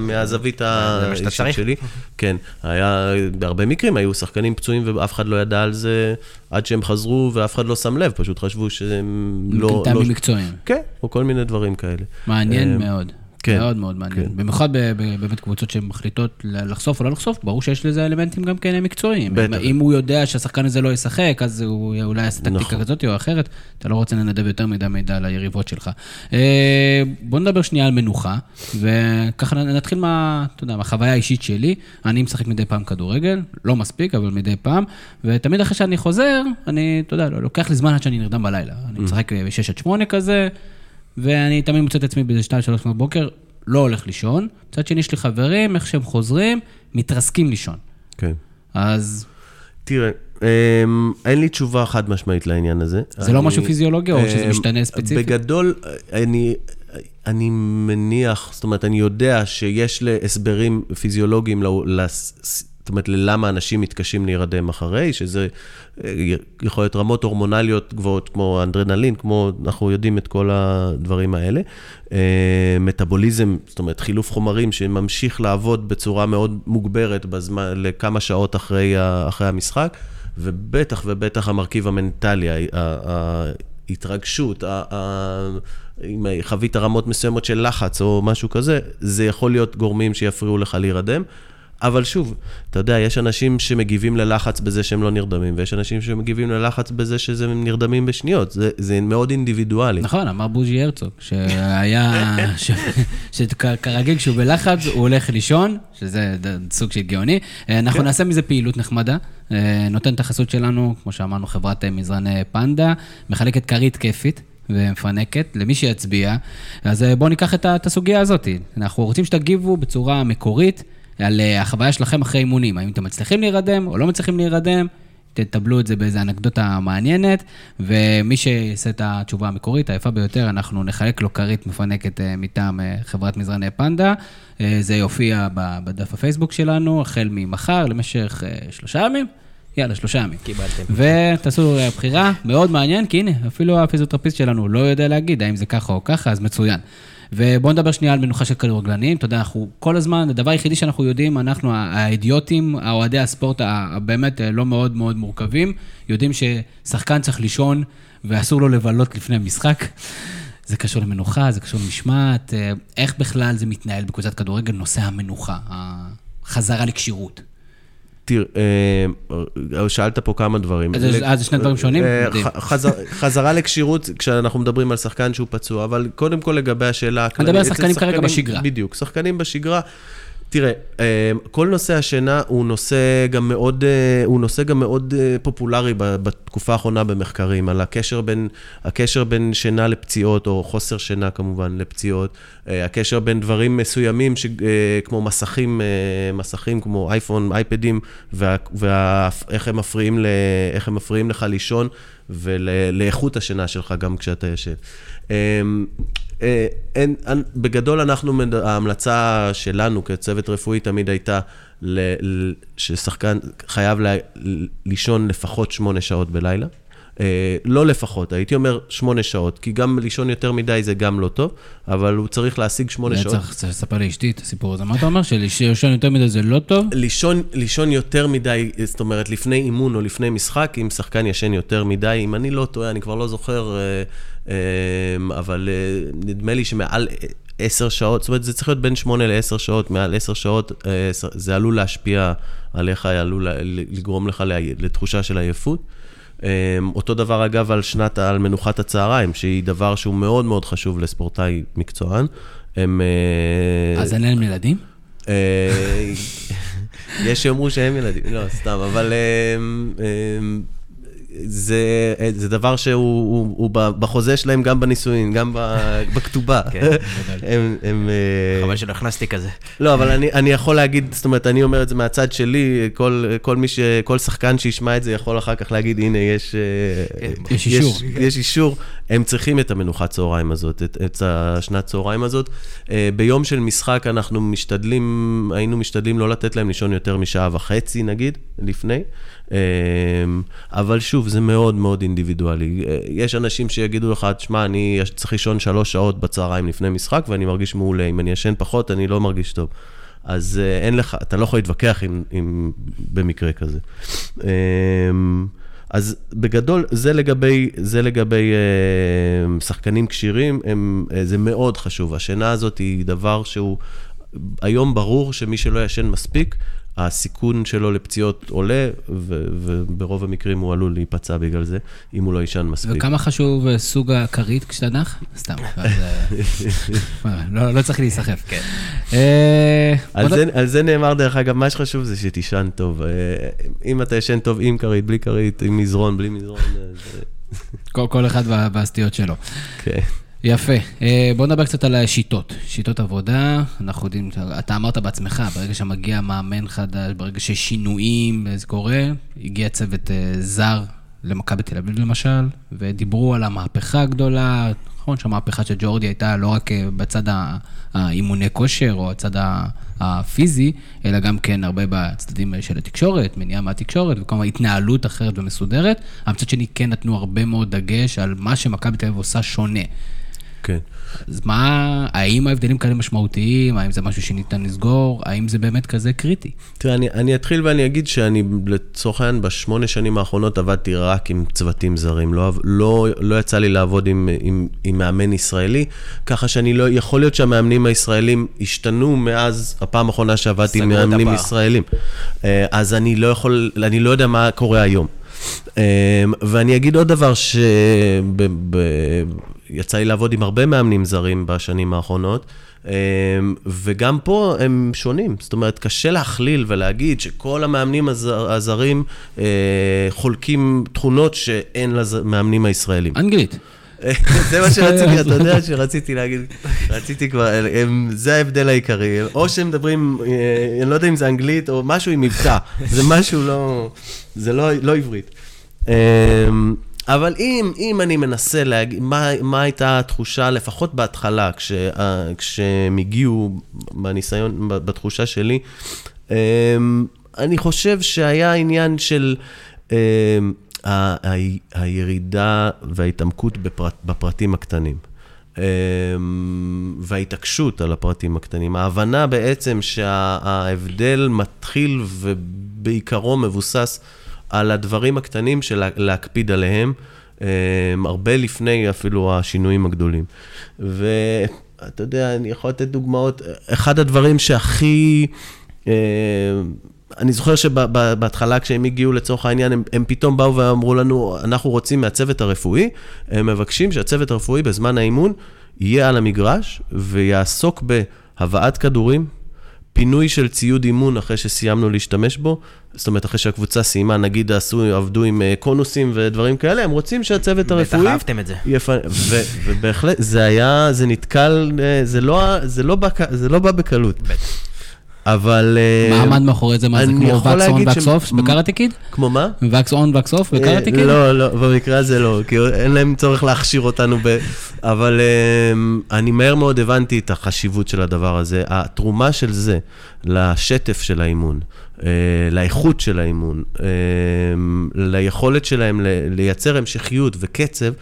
מהזווית שאתה האישית. שלי. כן, היה, בהרבה מקרים היו שחקנים פצועים ואף אחד לא ידע על זה עד שהם חזרו ואף אחד לא שם לב, פשוט חשבו שהם לא... טעמים לא... מקצועיים. כן, או כל מיני דברים כאלה. מעניין אה, מאוד. כן, מאוד מאוד מעניין. כן. במיוחד באמת קבוצות שמחליטות לחשוף או לא לחשוף, ברור שיש לזה אלמנטים גם כן מקצועיים. בטח. אם הוא יודע שהשחקן הזה לא ישחק, אז הוא אולי יעשה טקטיקה נכון. כזאת או אחרת, אתה לא רוצה לנדב יותר מדי מידע ליריבות שלך. אה, בוא נדבר שנייה על מנוחה, וככה נתחיל מה, אתה יודע, מהחוויה האישית שלי. אני משחק מדי פעם כדורגל, לא מספיק, אבל מדי פעם, ותמיד אחרי שאני חוזר, אני, אתה יודע, לוקח לי זמן עד שאני נרדם בלילה. אני משחק ב-6 עד 8 כזה, ואני תמיד מוצא את עצמי באיזה 2-3 לפנות בוקר, לא הולך לישון. מצד שני, יש לי חברים, איך שהם חוזרים, מתרסקים לישון. כן. אז תראה, אמ, אין לי תשובה חד משמעית לעניין הזה. זה לא משהו פיזיולוגי או שזה אמ, משתנה ספציפית? בגדול, אני, אני מניח, זאת אומרת, אני יודע שיש להסברים פיזיולוגיים, זאת אומרת, ללמה אנשים מתקשים להירדם אחרי, שזה אה, יכול להיות רמות הורמונליות גבוהות כמו אנדרנלין, כמו, אנחנו יודעים את כל הדברים האלה. אה, מטאבוליזם, זאת אומרת, חילוף חומרים שממשיך לעבוד בצורה מאוד מוגברת בזמן, לכמה שעות אחרי, אחרי המשחק, ובטח ובטח המרכיב המנטלי, ההתרגשות, אם חווית רמות מסוימות של לחץ או משהו כזה, זה יכול להיות גורמים שיפריעו לך להירדם. אבל שוב, אתה יודע, יש אנשים שמגיבים ללחץ בזה שהם לא נרדמים, ויש אנשים שמגיבים ללחץ בזה שהם נרדמים בשניות. זה, זה מאוד אינדיבידואלי. נכון, אמר בוז'י הרצוג, שהיה, ש- שכרגיל כשהוא בלחץ, הוא הולך לישון, שזה סוג של גאוני. אה, אנחנו כן. נעשה מזה פעילות נחמדה. אה, נותן את החסות שלנו, כמו שאמרנו, חברת אה, מזרני פנדה, מחלקת כרית כיפית. ומפנקת, למי שיצביע. אז בואו ניקח את את הסוגיה הזאת. אנחנו רוצים שתגיבו בצורה מקורית על אה, החוויה שלכם אחרי אימונים. האם אתם מצליחים להירדם או לא מצליחים להירדם, תטבלו את זה באיזה אנקדוטה מעניינת, ומי שיעשה את התשובה המקורית, היפה ביותר, אנחנו נחלק לו כרית מפנקת אה, מטעם אה, חברת מזרני פנדה. זה יופיע בדף הפייסבוק שלנו, החל ממחר למשך שלושה ימים. יאללה, שלושה ימים. קיבלתם. ותעשו בחירה, מאוד מעניין, כי הנה, אפילו הפיזיותרפיסט שלנו לא יודע להגיד האם זה ככה או ככה, אז מצוין. ובואו נדבר שנייה על מנוחה של כדורגלנים. אתה יודע, אנחנו כל הזמן, הדבר היחידי שאנחנו יודעים, אנחנו האידיוטים, האוהדי הספורט הבאמת אה, לא מאוד מאוד מורכבים, יודעים ששחקן צריך לישון ואסור לו לבלות לפני משחק. זה קשור למנוחה, זה קשור למשמעת. אה, איך בכלל זה מתנהל בקבוצת כדורגל, נושא המנוחה, החזרה לכשירות? תראה, אה, שאלת פה כמה דברים. אז זה- אז זה שני דברים שונים? אה, חזרה לכשירות, כשאנחנו מדברים על שחקן שהוא פצוע, אבל קודם כל לגבי השאלה הכללית. מדבר על שחקנים כרגע בשגרה. בדיוק, שחקנים בשגרה. תראה, אה, כל נושא השינה הוא נושא גם מאוד, אה, הוא נושא גם מאוד אה, פופולרי בתקופה האחרונה במחקרים, על הקשר בין, הקשר בין שינה לפציעות, או חוסר שינה כמובן לפציעות, הקשר בין דברים מסוימים, ש, כמו מסכים, מסכים כמו אייפון, אייפדים, ואיך הם הם מפריעים לך לישון, ולאיכות השינה שלך גם כשאתה ישן. אה, אה, אין, אין, בגדול אנחנו, ההמלצה שלנו כצוות רפואי תמיד הייתה ל, ל, ששחקן חייב ל, לישון לפחות שמונה שעות בלילה. אה, לא לפחות, הייתי אומר שמונה שעות, כי גם לישון יותר מדי זה גם לא טוב, אבל הוא צריך להשיג שמונה שעות. צריך לספר לאשתי את הסיפור הזה. מה אתה אומר? שלישון יותר מדי זה לא טוב? לישון, לישון יותר מדי, זאת אומרת, לפני אימון או לפני משחק, אם שחקן ישן יותר מדי, אם אני לא טועה, אני כבר לא זוכר, אה, אה, אבל נדמה לי שמעל עשר שעות, זאת אומרת, זה צריך להיות בין שמונה לעשר שעות, מעל עשר שעות, זה עלול להשפיע עליך, עלול לגרום לך לתחושה של עייפות. אה, אותו דבר, אגב, על שנת, על מנוחת הצהריים, שהיא דבר שהוא מאוד מאוד חשוב לספורטאי מקצוען. הם... אה, אז אין להם ילדים? אה, יש שיאמרו שהם ילדים, לא, סתם, אבל אה, אה, זה, זה דבר שהוא הוא, הוא בחוזה שלהם, גם בנישואין, גם בכתובה. כן, הם, אה, חבל שלא הכנסתי כזה. לא, אבל אני, אני יכול להגיד, זאת אומרת, אני אומר את זה מהצד שלי, כל, כל מי ש... כל שחקן שישמע את זה יכול אחר כך להגיד, הנה, יש... אה, יש אישור. יש, יש אישור. הם צריכים את המנוחת צהריים הזאת, את, את השנת צהריים הזאת. אה, ביום של משחק אנחנו משתדלים, היינו משתדלים לא לתת להם לישון יותר משעה וחצי, נגיד, לפני. אה, אבל שוב, זה מאוד מאוד אינדיבידואלי. אה, יש אנשים שיגידו לך, תשמע, אני צריך לישון שלוש שעות בצהריים לפני משחק, ואני מרגיש מעולה. אם אני ישן פחות, אני לא מרגיש טוב. אז אה, אין לך, אתה לא יכול להתווכח עם, עם, במקרה כזה. אה, אז בגדול, זה לגבי, זה לגבי אה, שחקנים כשירים, הם, אה, זה מאוד חשוב. השינה הזאת היא דבר שהוא, היום ברור שמי שלא ישן מספיק, הסיכון שלו לפציעות עולה, ו- וברוב המקרים הוא עלול להיפצע בגלל זה, אם הוא לא יישן מספיק. וכמה חשוב אה, סוג הכרית כשאתה נח? סתם. אז, אה, לא לא צריך להיסחף. כן. אה, על זה, זה נאמר, דרך אגב, מה שחשוב זה שתישן טוב. אה, אם אתה ישן טוב עם כרית, בלי כרית, עם מזרון, בלי מזרון, אז... אה, כל- אחד וה- והסטיות שלו. כן. יפה. אה, בוא נדבר קצת על השיטות. שיטות עבודה, אנחנו יודעים, אתה אמרת בעצמך, ברגע שמגיע מאמן חדש, ברגע שיש שינויים, זה קורה, הגיע צוות אה, זר למכבי תל אביב למשל, ודיברו על המהפכה הגדולה, נכון שהמהפכה של ג'ורדי הייתה לא רק אה, בצד האימוני כושר או הצד הפיזי, אלא גם כן הרבה בצדדים של התקשורת, מניעה מהתקשורת, וכמובן התנהלות אחרת ומסודרת. אבל מצד שני כן נתנו הרבה מאוד דגש על מה שמכבי תל אביב עושה שונה. כן. אז מה, האם ההבדלים כאלה משמעותיים? האם זה משהו שניתן לסגור? האם זה באמת כזה קריטי? תראה, אני, אני אתחיל ואני אגיד שאני לצורך העניין בשמונה שנים האחרונות עבדתי רק עם צוותים זרים. לא, לא, לא יצא לי לעבוד עם, עם, עם מאמן ישראלי, ככה שאני לא, יכול להיות שהמאמנים הישראלים השתנו מאז הפעם האחרונה שעבדתי עם מאמנים. ישראלים. אה, אז אני לא יכול, אני לא יודע מה קורה היום. אה, ואני אגיד עוד דבר, שיצא לי לעבוד עם הרבה מאמנים זרים בשנים האחרונות, אה, וגם פה הם שונים. זאת אומרת, קשה להכליל ולהגיד שכל המאמנים הזר, הזרים אה, חולקים תכונות שאין למאמנים הישראלים. אנגלית. זה מה שרציתי, אתה יודע שרציתי להגיד, רציתי כבר, הם, זה ההבדל העיקרי, או שהם מדברים, אה, אני לא יודע אם זה אנגלית או משהו עם מבטא, זה משהו לא, זה לא, לא עברית. אבל אם, אם אני מנסה להגיד, מה, מה הייתה התחושה, לפחות בהתחלה, כש, אה, כשהם הגיעו בניסיון, בתחושה שלי, אה, אני חושב שהיה עניין של... אה, ה- ה- הירידה וההתעמקות בפרט, בפרטים הקטנים. אמ, וההתעקשות על הפרטים הקטנים. ההבנה בעצם שההבדל מתחיל ובעיקרו מבוסס על הדברים הקטנים של לה- להקפיד עליהם, אמ, הרבה לפני אפילו השינויים הגדולים. ואתה יודע, אני יכול לתת דוגמאות. אחד הדברים שהכי... אמ, אני זוכר שבהתחלה כשהם הגיעו לצורך העניין, הם, הם פתאום באו ואמרו לנו, אנחנו רוצים מהצוות הרפואי, הם מבקשים שהצוות הרפואי בזמן האימון יהיה על המגרש ויעסוק בהבאת כדורים, פינוי של ציוד אימון אחרי שסיימנו להשתמש בו, זאת אומרת, אחרי שהקבוצה סיימה, נגיד עשו, עבדו עם אה, קונוסים ודברים כאלה, הם רוצים שהצוות הרפואי... בטח אהבתם את זה. יפ... ו, ובהחלט, זה היה, זה נתקל, אה, זה לא, זה לא, בא, זה לא בא בקלות. בטח. אבל... מה עמד מאחורי זה? מה זה כמו wax on wax off ב Karate Kid? כמו מה? wax on wax off ב Karate Kid? לא, לא, במקרה הזה לא, כי אין להם צורך להכשיר אותנו ב... אבל אני מהר מאוד הבנתי את החשיבות של הדבר הזה. התרומה של זה לשטף של האימון, לאיכות של האימון, ליכולת שלהם לייצר המשכיות וקצב,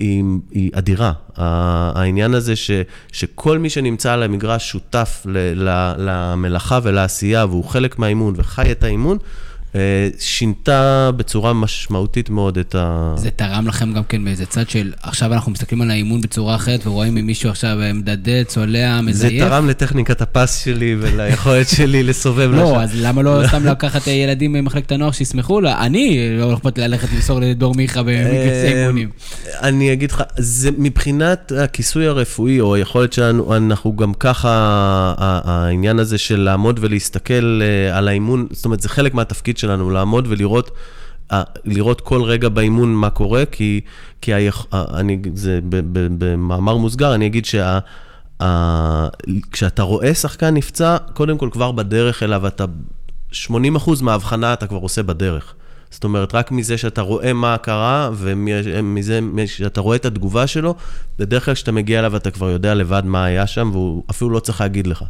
היא, היא אדירה. העניין הזה ש, שכל מי שנמצא על המגרש שותף ל, ל, למלאכה ולעשייה, והוא חלק מהאימון וחי את האימון, שינתה בצורה משמעותית מאוד את ה... זה תרם לכם גם כן באיזה צד של, עכשיו אנחנו מסתכלים על האימון בצורה אחרת ורואים אם מישהו עכשיו מדדה, צולע, מזייף. זה תרם לטכניקת הפס שלי וליכולת שלי לסובב לשם. לא, אז למה לא סתם לקחת ילדים ממחלקת הנוער שישמחו לה? אני, לא אכפת ללכת למסור לדור מיכה אה, אימונים. אני אגיד לך, זה מבחינת הכיסוי הרפואי, או היכולת שלנו, אנחנו גם ככה, העניין הזה של לעמוד ולהסתכל אה, על האימון, זאת אומרת, זה חלק מהתפקיד שלנו, לעמוד ולראות לראות כל רגע באימון מה קורה, כי, כי היכ... אני, זה במאמר מוסגר, אני אגיד שה... כשאתה רואה שחקן נפצע, קודם כל כבר בדרך אליו, אתה 80% מההבחנה אתה כבר עושה בדרך. זאת אומרת, רק מזה שאתה רואה מה קרה, ומזה שאתה רואה את התגובה שלו, בדרך כלל כשאתה מגיע אליו אתה כבר יודע לבד מה היה שם, והוא אפילו לא צריך להגיד לך.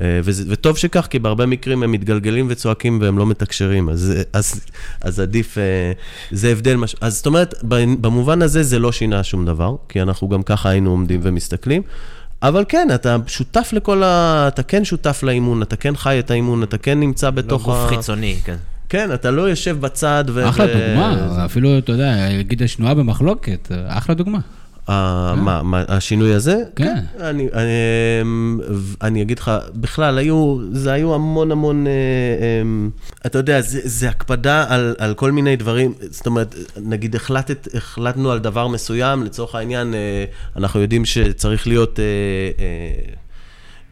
אה, וזה, וטוב שכך, כי בהרבה מקרים הם מתגלגלים וצועקים והם לא מתקשרים, אז, אז, אז עדיף, אה, זה הבדל, מש... אז זאת אומרת, במובן הזה זה לא שינה שום דבר, כי אנחנו גם ככה היינו עומדים ומסתכלים. אבל כן, אתה שותף לכל ה... אתה כן שותף לאימון, אתה כן חי את האימון, אתה כן נמצא בתוך ה... לא גוף חיצוני, כן. כן, אתה לא יושב בצד ו... אחלה דוגמה, אפילו, אתה יודע, יגיד השנואה במחלוקת, אחלה דוגמה. אה. מה, מה, השינוי הזה? כן. אני, אני, אמ, אני אגיד לך, בכלל, היו, זה היו המון המון, אה, אמ, אתה יודע, זה, זה הקפדה על, על כל מיני דברים, זאת אומרת, נגיד החלטת, החלטנו על דבר מסוים, לצורך העניין, אה, אנחנו יודעים שצריך להיות...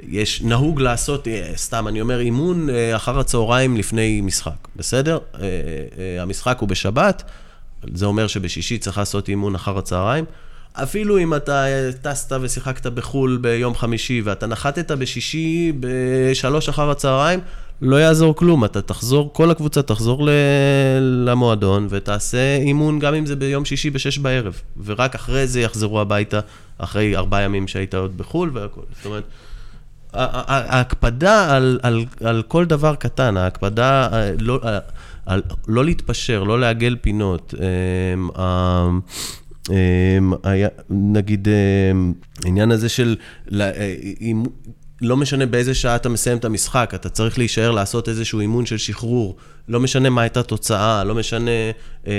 יש, נהוג לעשות, סתם, אני אומר, אימון אחר הצהריים לפני משחק, בסדר? המשחק הוא בשבת, זה אומר שבשישי צריך לעשות אימון אחר הצהריים. אפילו אם אתה טסת ושיחקת בחו"ל ביום חמישי ואתה נחתת בשישי בשלוש אחר הצהריים, לא יעזור כלום, אתה תחזור, כל הקבוצה תחזור ל... למועדון ותעשה אימון גם אם זה ביום שישי בשש בערב, ורק אחרי זה יחזרו הביתה, אחרי ארבעה ימים שהיית עוד בחו"ל והכל. זאת אומרת, ההקפדה על, על, על כל דבר קטן, ההקפדה לא, על, לא להתפשר, לא לעגל פינות, אה, היה, נגיד, אמ, העניין הזה של, אה, אם, לא משנה באיזה שעה אתה מסיים את המשחק, אתה צריך להישאר לעשות איזשהו אימון של שחרור. לא משנה מה הייתה תוצאה, לא משנה אה,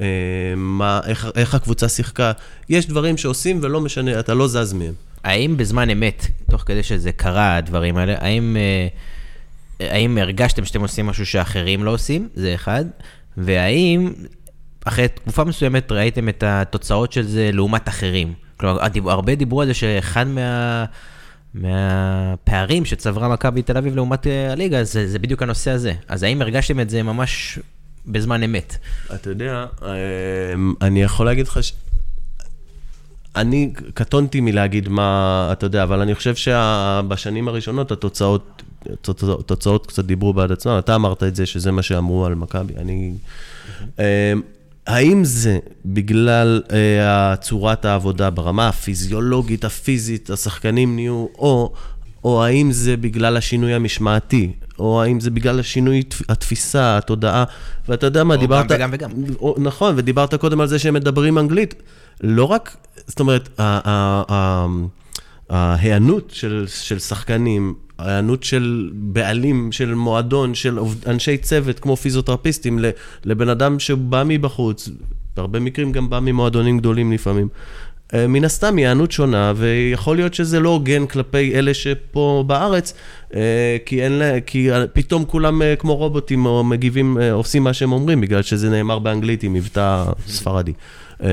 אה, מה, איך, איך הקבוצה שיחקה. יש דברים שעושים ולא משנה, אתה לא זז מהם. האם בזמן אמת, תוך כדי שזה קרה, הדברים האלה, האם, אה, האם הרגשתם שאתם עושים משהו שאחרים לא עושים? זה אחד. והאם אחרי תקופה מסוימת ראיתם את התוצאות של זה לעומת אחרים. כלומר, הרבה דיברו על זה שאחד מה... מהפערים שצברה מכבי תל אביב לעומת אה, הליגה, זה, זה בדיוק הנושא הזה. אז האם הרגשתם את זה ממש בזמן אמת? אתה יודע, אמ, אני יכול להגיד לך ש... אני קטונתי מלהגיד מה, אתה יודע, אבל אני חושב שבשנים הראשונות התוצאות, התוצאות קצת דיברו בעד עצמם. אתה אמרת את זה, שזה מה שאמרו על מכבי. אני... Mm-hmm. האם זה בגלל אה, צורת העבודה ברמה הפיזיולוגית, הפיזית, השחקנים נהיו, או, או האם זה בגלל השינוי המשמעתי, או האם זה בגלל השינוי התפיסה, התודעה, ואתה יודע מה, או דיברת... או גם וגם וגם. או, נכון, ודיברת קודם על זה שהם מדברים אנגלית. לא רק, זאת אומרת, ההיענות של, של שחקנים ההיענות של בעלים, של מועדון, של אנשי צוות כמו פיזיותרפיסטים, לבן אדם שבא מבחוץ, בהרבה מקרים גם בא ממועדונים גדולים לפעמים. אה, מן הסתם היענות שונה, ויכול להיות שזה לא הוגן כלפי אלה שפה בארץ, אה, כי, אין, לה- כי פתאום כולם אה, כמו רובוטים או מגיבים, אה, עושים מה שהם אומרים, בגלל שזה נאמר באנגלית עם מבטא ספרדי. אה,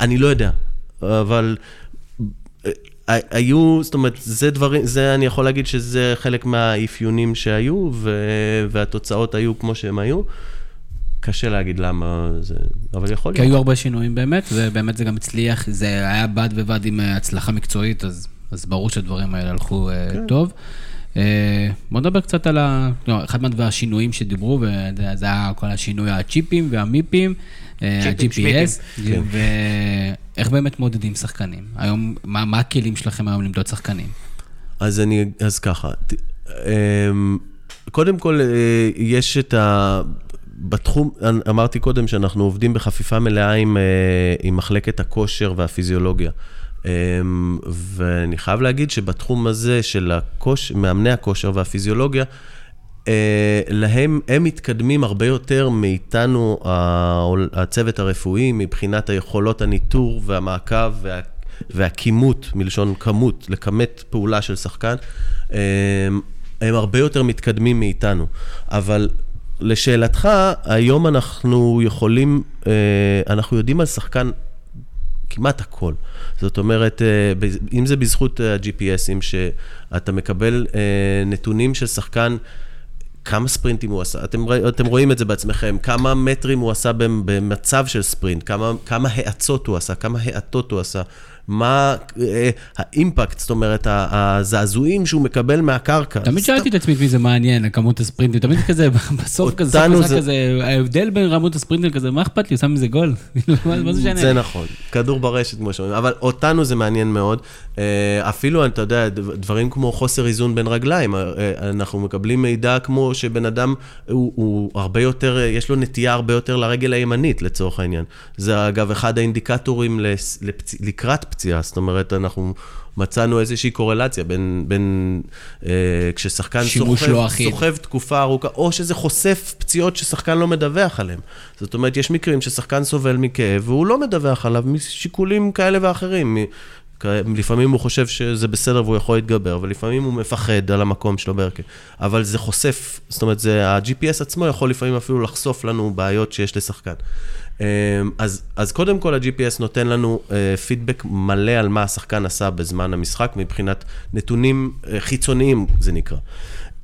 אני לא יודע, אבל אה, היו, זאת אומרת, זה דברים, זה אני יכול להגיד שזה חלק מהאפיונים שהיו, ו- והתוצאות היו כמו שהם היו. קשה להגיד למה זה, אבל יכול כי להיות. היו הרבה שינויים באמת, ובאמת זה גם הצליח, זה היה בד בבד עם אה, הצלחה מקצועית, אז, אז ברור שהדברים האלה הלכו כן. uh, טוב. Uh, בוא נדבר קצת על ה... לא, אחד מהשינויים שדיברו, וזה היה כל השינוי הצ'יפים והמיפים, אה, ה-GPS, ואיך באמת מודדים שחקנים? היום, מה, מה הכלים שלכם היום למדוד שחקנים? אז אני, אז ככה, אמ, קודם כל, אה, יש את ה... בתחום, אמרתי קודם שאנחנו עובדים בחפיפה מלאה עם, אה, עם מחלקת הכושר והפיזיולוגיה. אמ, ואני חייב להגיד שבתחום הזה של הכוש, מאמני הכושר והפיזיולוגיה, להם, הם מתקדמים הרבה יותר מאיתנו, הצוות הרפואי, מבחינת היכולות הניטור והמעקב וה, והכימות, מלשון כמות, לכמת פעולה של שחקן, אה, הם הרבה יותר מתקדמים מאיתנו. אבל לשאלתך, היום אנחנו יכולים, אה, אנחנו יודעים על שחקן כמעט הכל. זאת אומרת, אה, אם זה בזכות אה, ה-GPSים, שאתה מקבל אה, נתונים של שחקן, כמה ספרינטים הוא עשה, אתם, אתם רואים את זה בעצמכם, כמה מטרים הוא עשה במ- במצב של ספרינט, כמה, כמה האצות הוא עשה, כמה האטות הוא עשה, מה אה, האימפקט, זאת אומרת, הזעזועים שהוא מקבל מהקרקע. תמיד שאלתי את עצמי את מי זה מעניין, כמות הספרינטים, תמיד כזה, בסוף כזה, ההבדל בין רמות הספרינטים כזה, מה אכפת לי, הוא שם מזה גול, מה זה נכון, כדור ברשת, כמו שאומרים, אבל אותנו זה מעניין מאוד. אה, אפילו, אתה יודע, דב- דברים כמו חוסר איזון בין רגליים, אה, אנחנו מקבלים מידע כמו שבן אדם, הוא, הוא הרבה יותר, יש לו נטייה הרבה יותר לרגל הימנית, לצורך העניין. זה אגב אחד האינדיקטורים לפצ... לקראת פציעה, זאת אומרת, אנחנו... מצאנו איזושהי קורלציה בין, בין אה, כששחקן סוחב, לא. סוחב תקופה ארוכה, או שזה חושף פציעות ששחקן לא מדווח עליהן. זאת אומרת, יש מקרים ששחקן סובל מכאב והוא לא מדווח עליו משיקולים כאלה ואחרים. לפעמים הוא חושב שזה בסדר והוא יכול להתגבר, אבל לפעמים הוא מפחד על המקום שלו בהרכב. אבל זה חושף, זאת אומרת, זה, ה-GPS עצמו יכול לפעמים אפילו לחשוף לנו בעיות שיש לשחקן. אמ, אז, אז קודם כל ה-GPS נותן לנו אה, פידבק מלא על מה השחקן עשה בזמן המשחק, מבחינת נתונים אה, חיצוניים, זה נקרא.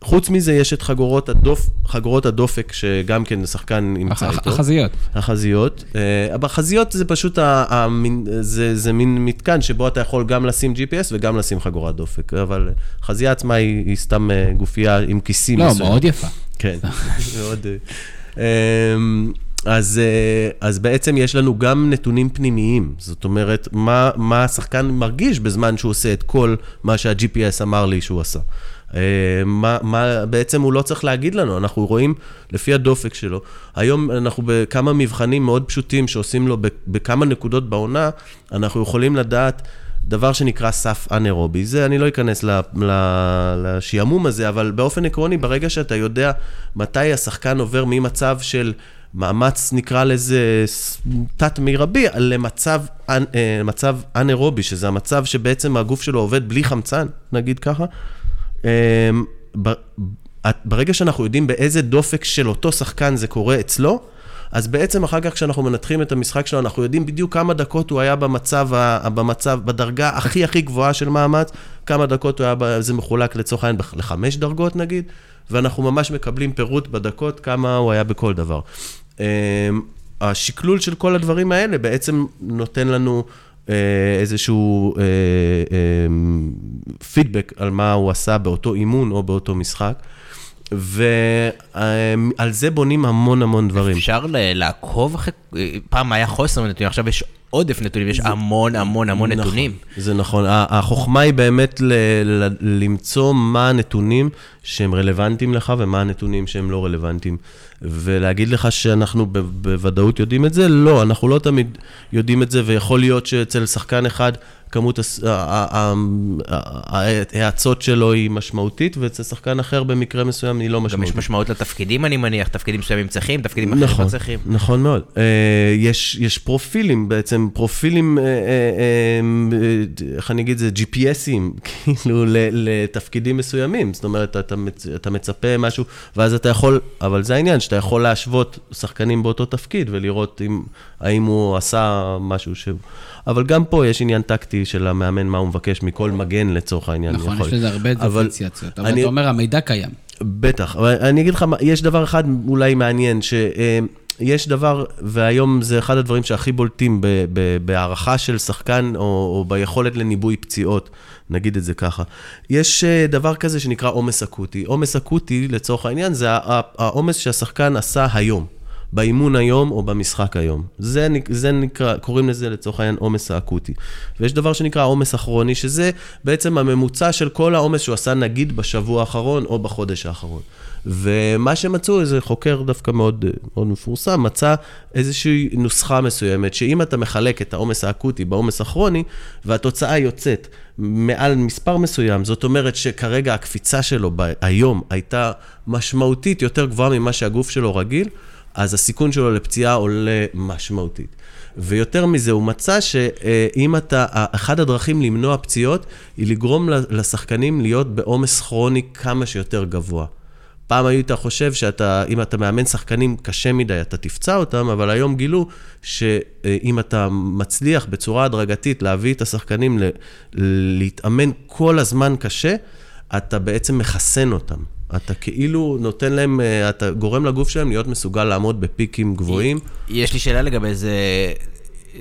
חוץ מזה, יש את חגורות, הדופ, חגורות הדופק, שגם כן שחקן ימצא הח- איתו. החזיות. החזיות. אה, החזיות זה פשוט, המין, זה, זה מין מתקן שבו אתה יכול גם לשים GPS וגם לשים חגורת דופק, אבל חזייה עצמה היא, היא סתם אה, גופייה עם כיסים. לא, מסוימים. מאוד יפה. כן, מאוד... אז, אה, אז בעצם יש לנו גם נתונים פנימיים, זאת אומרת, מה, מה השחקן מרגיש בזמן שהוא עושה את כל מה שה-GPS אמר לי שהוא עשה. אה, מה, מה בעצם הוא לא צריך להגיד לנו, אנחנו רואים לפי הדופק שלו. היום אנחנו בכמה מבחנים מאוד פשוטים שעושים לו בכמה נקודות בעונה, אנחנו יכולים לדעת דבר שנקרא סף אנאירובי. זה, אני לא אכנס לשעמום הזה, אבל באופן עקרוני, ברגע שאתה יודע מתי השחקן עובר ממצב של מאמץ, נקרא לזה, תת-מרבי, למצב, אה, מצב אנאירובי, שזה המצב שבעצם הגוף שלו עובד בלי חמצן, נגיד ככה. את- ברגע שאנחנו יודעים באיזה דופק של אותו שחקן זה קורה אצלו, אז בעצם אחר כך כשאנחנו מנתחים את המשחק שלו, אנחנו יודעים בדיוק כמה דקות הוא היה במצב, במצב, בדרגה הכי הכי גבוהה של מאמץ, כמה דקות הוא היה, זה מחולק לצורך העניין לחמש דרגות נגיד, ואנחנו ממש מקבלים פירוט בדקות כמה הוא היה בכל דבר. אה, השקלול של כל הדברים האלה בעצם נותן לנו אה, איזשהו אה, אה, פידבק על מה הוא עשה באותו אימון או באותו משחק. ועל זה בונים המון המון דברים. אפשר לעקוב אחרי, פעם היה חוסר נתונים, עכשיו יש עודף נתונים, יש המון המון המון נכון, נתונים. זה נכון. החוכמה היא באמת ל- ל- למצוא מה הנתונים שהם רלוונטיים לך ומה הנתונים שהם לא רלוונטיים. ולהגיד לך שאנחנו ב- בוודאות יודעים את זה? לא, אנחנו לא תמיד יודעים את זה, ויכול להיות שאצל שחקן אחד כמות ההאצות שלו היא משמעותית, ואצל שחקן אחר במקרה מסוים היא לא גם יש משמעותית. משמעות לתפקידים, אני מניח, תפקידים מסוימים צריכים, תפקידים אחרים נכון, לא צריכים. נכון מאוד. אה, יש, יש פרופילים בעצם, פרופילים, אה, אה, איך אני אגיד את זה, GPSים, כאילו, לתפקידים מסוימים. זאת אומרת, אתה, מצ, אתה מצפה משהו, ואז אתה יכול, אבל זה העניין, שאתה יכול להשוות שחקנים באותו תפקיד ולראות אם, האם הוא עשה משהו שהוא... אבל גם פה יש עניין טקטי של המאמן, מה הוא מבקש מכל מגן לצורך העניין. נכון, יכול. יש לזה הרבה אבל דיפרנציאציות. אבל אני- אתה אומר, המידע קיים. בטח, אבל אני אגיד לך, יש דבר אחד אולי מעניין, שיש דבר, והיום זה אחד הדברים שהכי בולטים בהערכה של שחקן, או, או ביכולת לניבוי פציעות, נגיד את זה ככה. יש אה, דבר כזה שנקרא עומס אקוטי. עומס אקוטי, לצורך העניין, זה העומס שהשחקן עשה היום. באימון היום או במשחק היום. זה, זה נקרא, קוראים לזה לצורך העניין עומס האקוטי. ויש דבר שנקרא עומס הכרוני, שזה בעצם הממוצע של כל העומס שהוא עשה נגיד בשבוע האחרון או בחודש האחרון. ומה שמצאו, איזה חוקר דווקא מאוד, מאוד מפורסם, מצא איזושהי נוסחה מסוימת, שאם אתה מחלק את העומס האקוטי בעומס הכרוני, והתוצאה יוצאת מעל מספר מסוים, זאת אומרת שכרגע הקפיצה שלו היום הייתה משמעותית יותר גבוהה ממה שהגוף שלו רגיל, אז הסיכון שלו לפציעה עולה משמעותית. ויותר מזה, הוא מצא שאם אתה, אחד הדרכים למנוע פציעות, היא לגרום לשחקנים להיות בעומס כרוני כמה שיותר גבוה. פעם היית חושב שאתה, אם אתה מאמן שחקנים קשה מדי, אתה תפצע אותם, אבל היום גילו שאם אתה מצליח בצורה הדרגתית להביא את השחקנים ל- להתאמן כל הזמן קשה, אתה בעצם מחסן אותם. אתה כאילו נותן להם, אה, אתה גורם לגוף שלהם להיות מסוגל לעמוד בפיקים גבוהים. יש לי שאלה לגבי זה,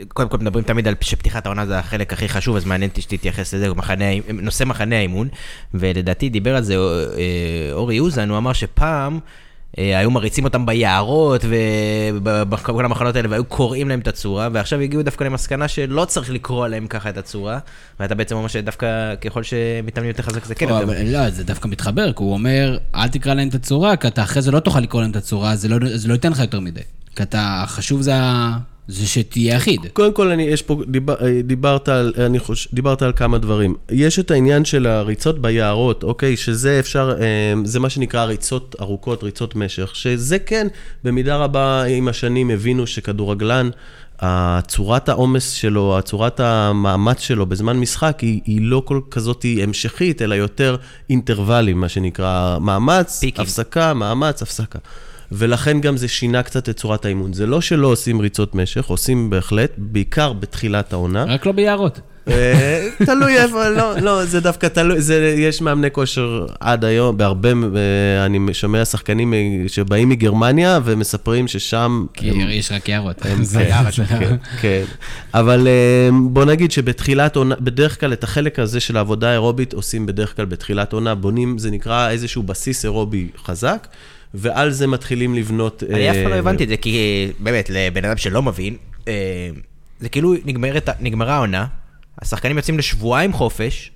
קודם כל מדברים תמיד על שפתיחת העונה זה החלק הכי חשוב, אז מעניין אותי שתתייחס לזה, מחנה, נושא מחנה האימון, ולדעתי דיבר על זה אה, אורי אוזן, הוא אמר שפעם... אה, היו מריצים אותם ביערות ובכל המחנות האלה והיו קוראים להם את הצורה ועכשיו הגיעו דווקא למסקנה שלא צריך לקרוא להם ככה את הצורה ואתה בעצם אומר שדווקא ככל שמתאמנים יותר חזק זה כן יותר. לא, זה דווקא מתחבר, כי הוא אומר, אל תקרא להם את הצורה, כי אתה אחרי זה לא תוכל לקרוא להם את הצורה, זה לא, זה לא ייתן לך יותר מדי. כי אתה, החשוב זה, זה שתהיה אחיד. קודם כל, אני, יש פה, דיבר, דיברת, על, אני חוש, דיברת על כמה דברים. יש את העניין של הריצות ביערות, אוקיי? שזה אפשר, אה, זה מה שנקרא ריצות ארוכות, ריצות משך, שזה כן, במידה רבה עם השנים הבינו שכדורגלן, הצורת העומס שלו, הצורת המאמץ שלו בזמן משחק, היא, היא לא כל כזאת המשכית, אלא יותר אינטרוולים, מה שנקרא מאמץ, פיקים. הפסקה, מאמץ, הפסקה. ולכן גם זה שינה קצת את צורת האימון. זה לא שלא עושים ריצות משך, עושים בהחלט, בעיקר בתחילת העונה. רק לא ביערות. אה, תלוי איפה, לא, לא, זה דווקא תלוי, זה, יש מאמני כושר עד היום, בהרבה, אה, אני שומע שחקנים אה, שבאים מגרמניה ומספרים ששם... כי הם- יש רק יערות. הם זה- ביער, זה- כן, כן. אבל בוא נגיד שבתחילת עונה, בדרך כלל את החלק הזה של העבודה האירובית עושים בדרך כלל בתחילת עונה, בונים, זה נקרא איזשהו בסיס אירובי חזק, ועל זה מתחילים לבנות... אני אף פעם לא אה, הבנתי את זה, כי באמת, לבן אדם שלא מבין, אה, זה כאילו נגמרת- נגמרה העונה, השחקנים יוצאים לשבועיים חופש,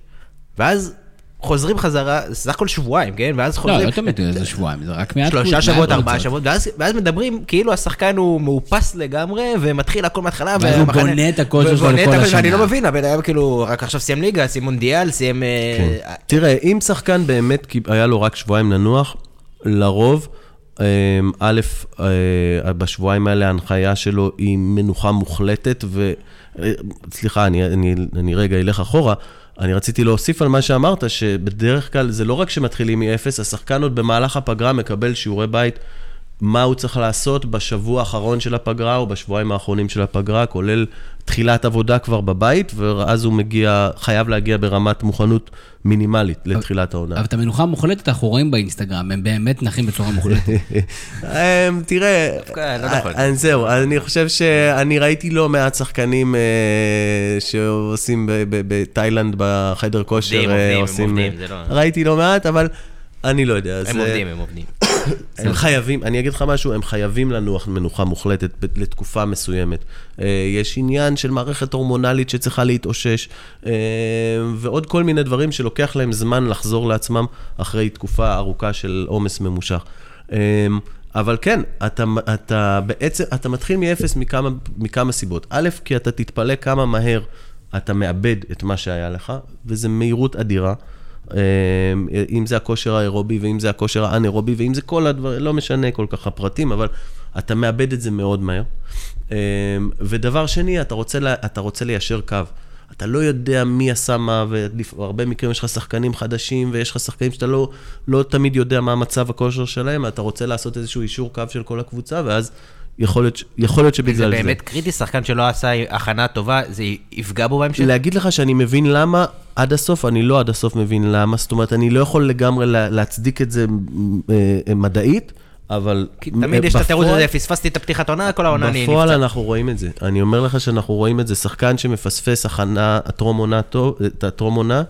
ואז חוזרים חזרה, זה סך הכל שבועיים, כן? ואז לא, חוזרים... לא תמיד זה שבועיים, זה רק מעט... שלושה שבועות. ארבעה שבועות, ואז, ואז מדברים כאילו השחקן הוא מאופס לגמרי, ומתחיל הכל מההתחלה. ואז הוא בונה את הכושר שלו לכל השנה. לא מבין, הבן אדם כאילו רק עכשיו סיים ליגה, סיים מונדיאל, סיים... אה, כן. תראה, אם שחקן באמת כי היה לו רק שבועיים לנוח, לרוב, אמ, א', אה, בשבועיים האלה ההנחיה שלו היא מנוחה מוחלטת, ו... אה, סליחה, אני, אני, אני רגע אלך אחורה. אני רציתי להוסיף על מה שאמרת, שבדרך כלל זה לא רק שמתחילים מאפס, השחקן עוד במהלך הפגרה מקבל שיעורי בית, מה הוא צריך לעשות בשבוע האחרון של הפגרה או בשבועיים האחרונים של הפגרה, כולל תחילת עבודה כבר בבית, ואז הוא מגיע, חייב להגיע ברמת מוכנות מינימלית לתחילת העונה. אבל את המנוחה המוחלטת אנחנו רואים באינסטגרם, הם באמת נחים בצורה מוחלטת. אמ, תראה, לא נכון. אה, זהו, אני חושב שאני ראיתי לא מעט שחקנים אה, שעושים ב- ב- בתאילנד בחדר כושר, עובדים, אה, עובדים, הם עושים... עובדים, זה לא- ראיתי לא מעט, אבל אני לא יודע. הם עובדים, הם עובדים. הם חייבים, אני אגיד לך משהו, הם חייבים לנוח מנוחה מוחלטת לתקופה מסוימת. אה, יש עניין של מערכת הורמונלית שצריכה להתאושש, אה, ועוד כל מיני דברים שלוקח להם זמן לחזור לעצמם אחרי תקופה ארוכה של עומס ממושך. אה, אבל כן, אתה, אתה בעצם, אתה מתחיל מאפס מכמה, מכמה סיבות. א', כי אתה תתפלא כמה מהר אתה מאבד את מה שהיה לך, וזו מהירות אדירה. אה, אם זה הכושר האירובי, ואם זה הכושר האנאירובי, ואם זה כל הדברים, לא משנה כל כך הפרטים, אבל אתה מאבד את זה מאוד מהר. אה, ודבר שני, אתה רוצה, אתה רוצה ליישר קו. אתה לא יודע מי עשה מה, והרבה מקרים יש לך שחקנים חדשים, ויש לך שחקנים שאתה לא, לא תמיד יודע מה מצב הכושר שלהם, אתה רוצה לעשות איזשהו אישור קו של כל הקבוצה, ואז יכול להיות, יכול להיות שבגלל זה. זה באמת קריטי, שחקן שלא עשה הכנה טובה, זה יפגע בו בהמשך? להגיד לך שאני מבין למה עד הסוף, אני לא עד הסוף מבין למה, זאת אומרת, אני לא יכול לגמרי להצדיק את זה אה, מדעית. אבל תמיד יש את התירוץ הזה, פספסתי את הפתיחת עונה, כל העונה אני נפצע. בפועל אנחנו רואים את זה. אני אומר לך שאנחנו רואים את זה, שחקן שמפספס הכנה, הטרום עונה, את הטרום עונה,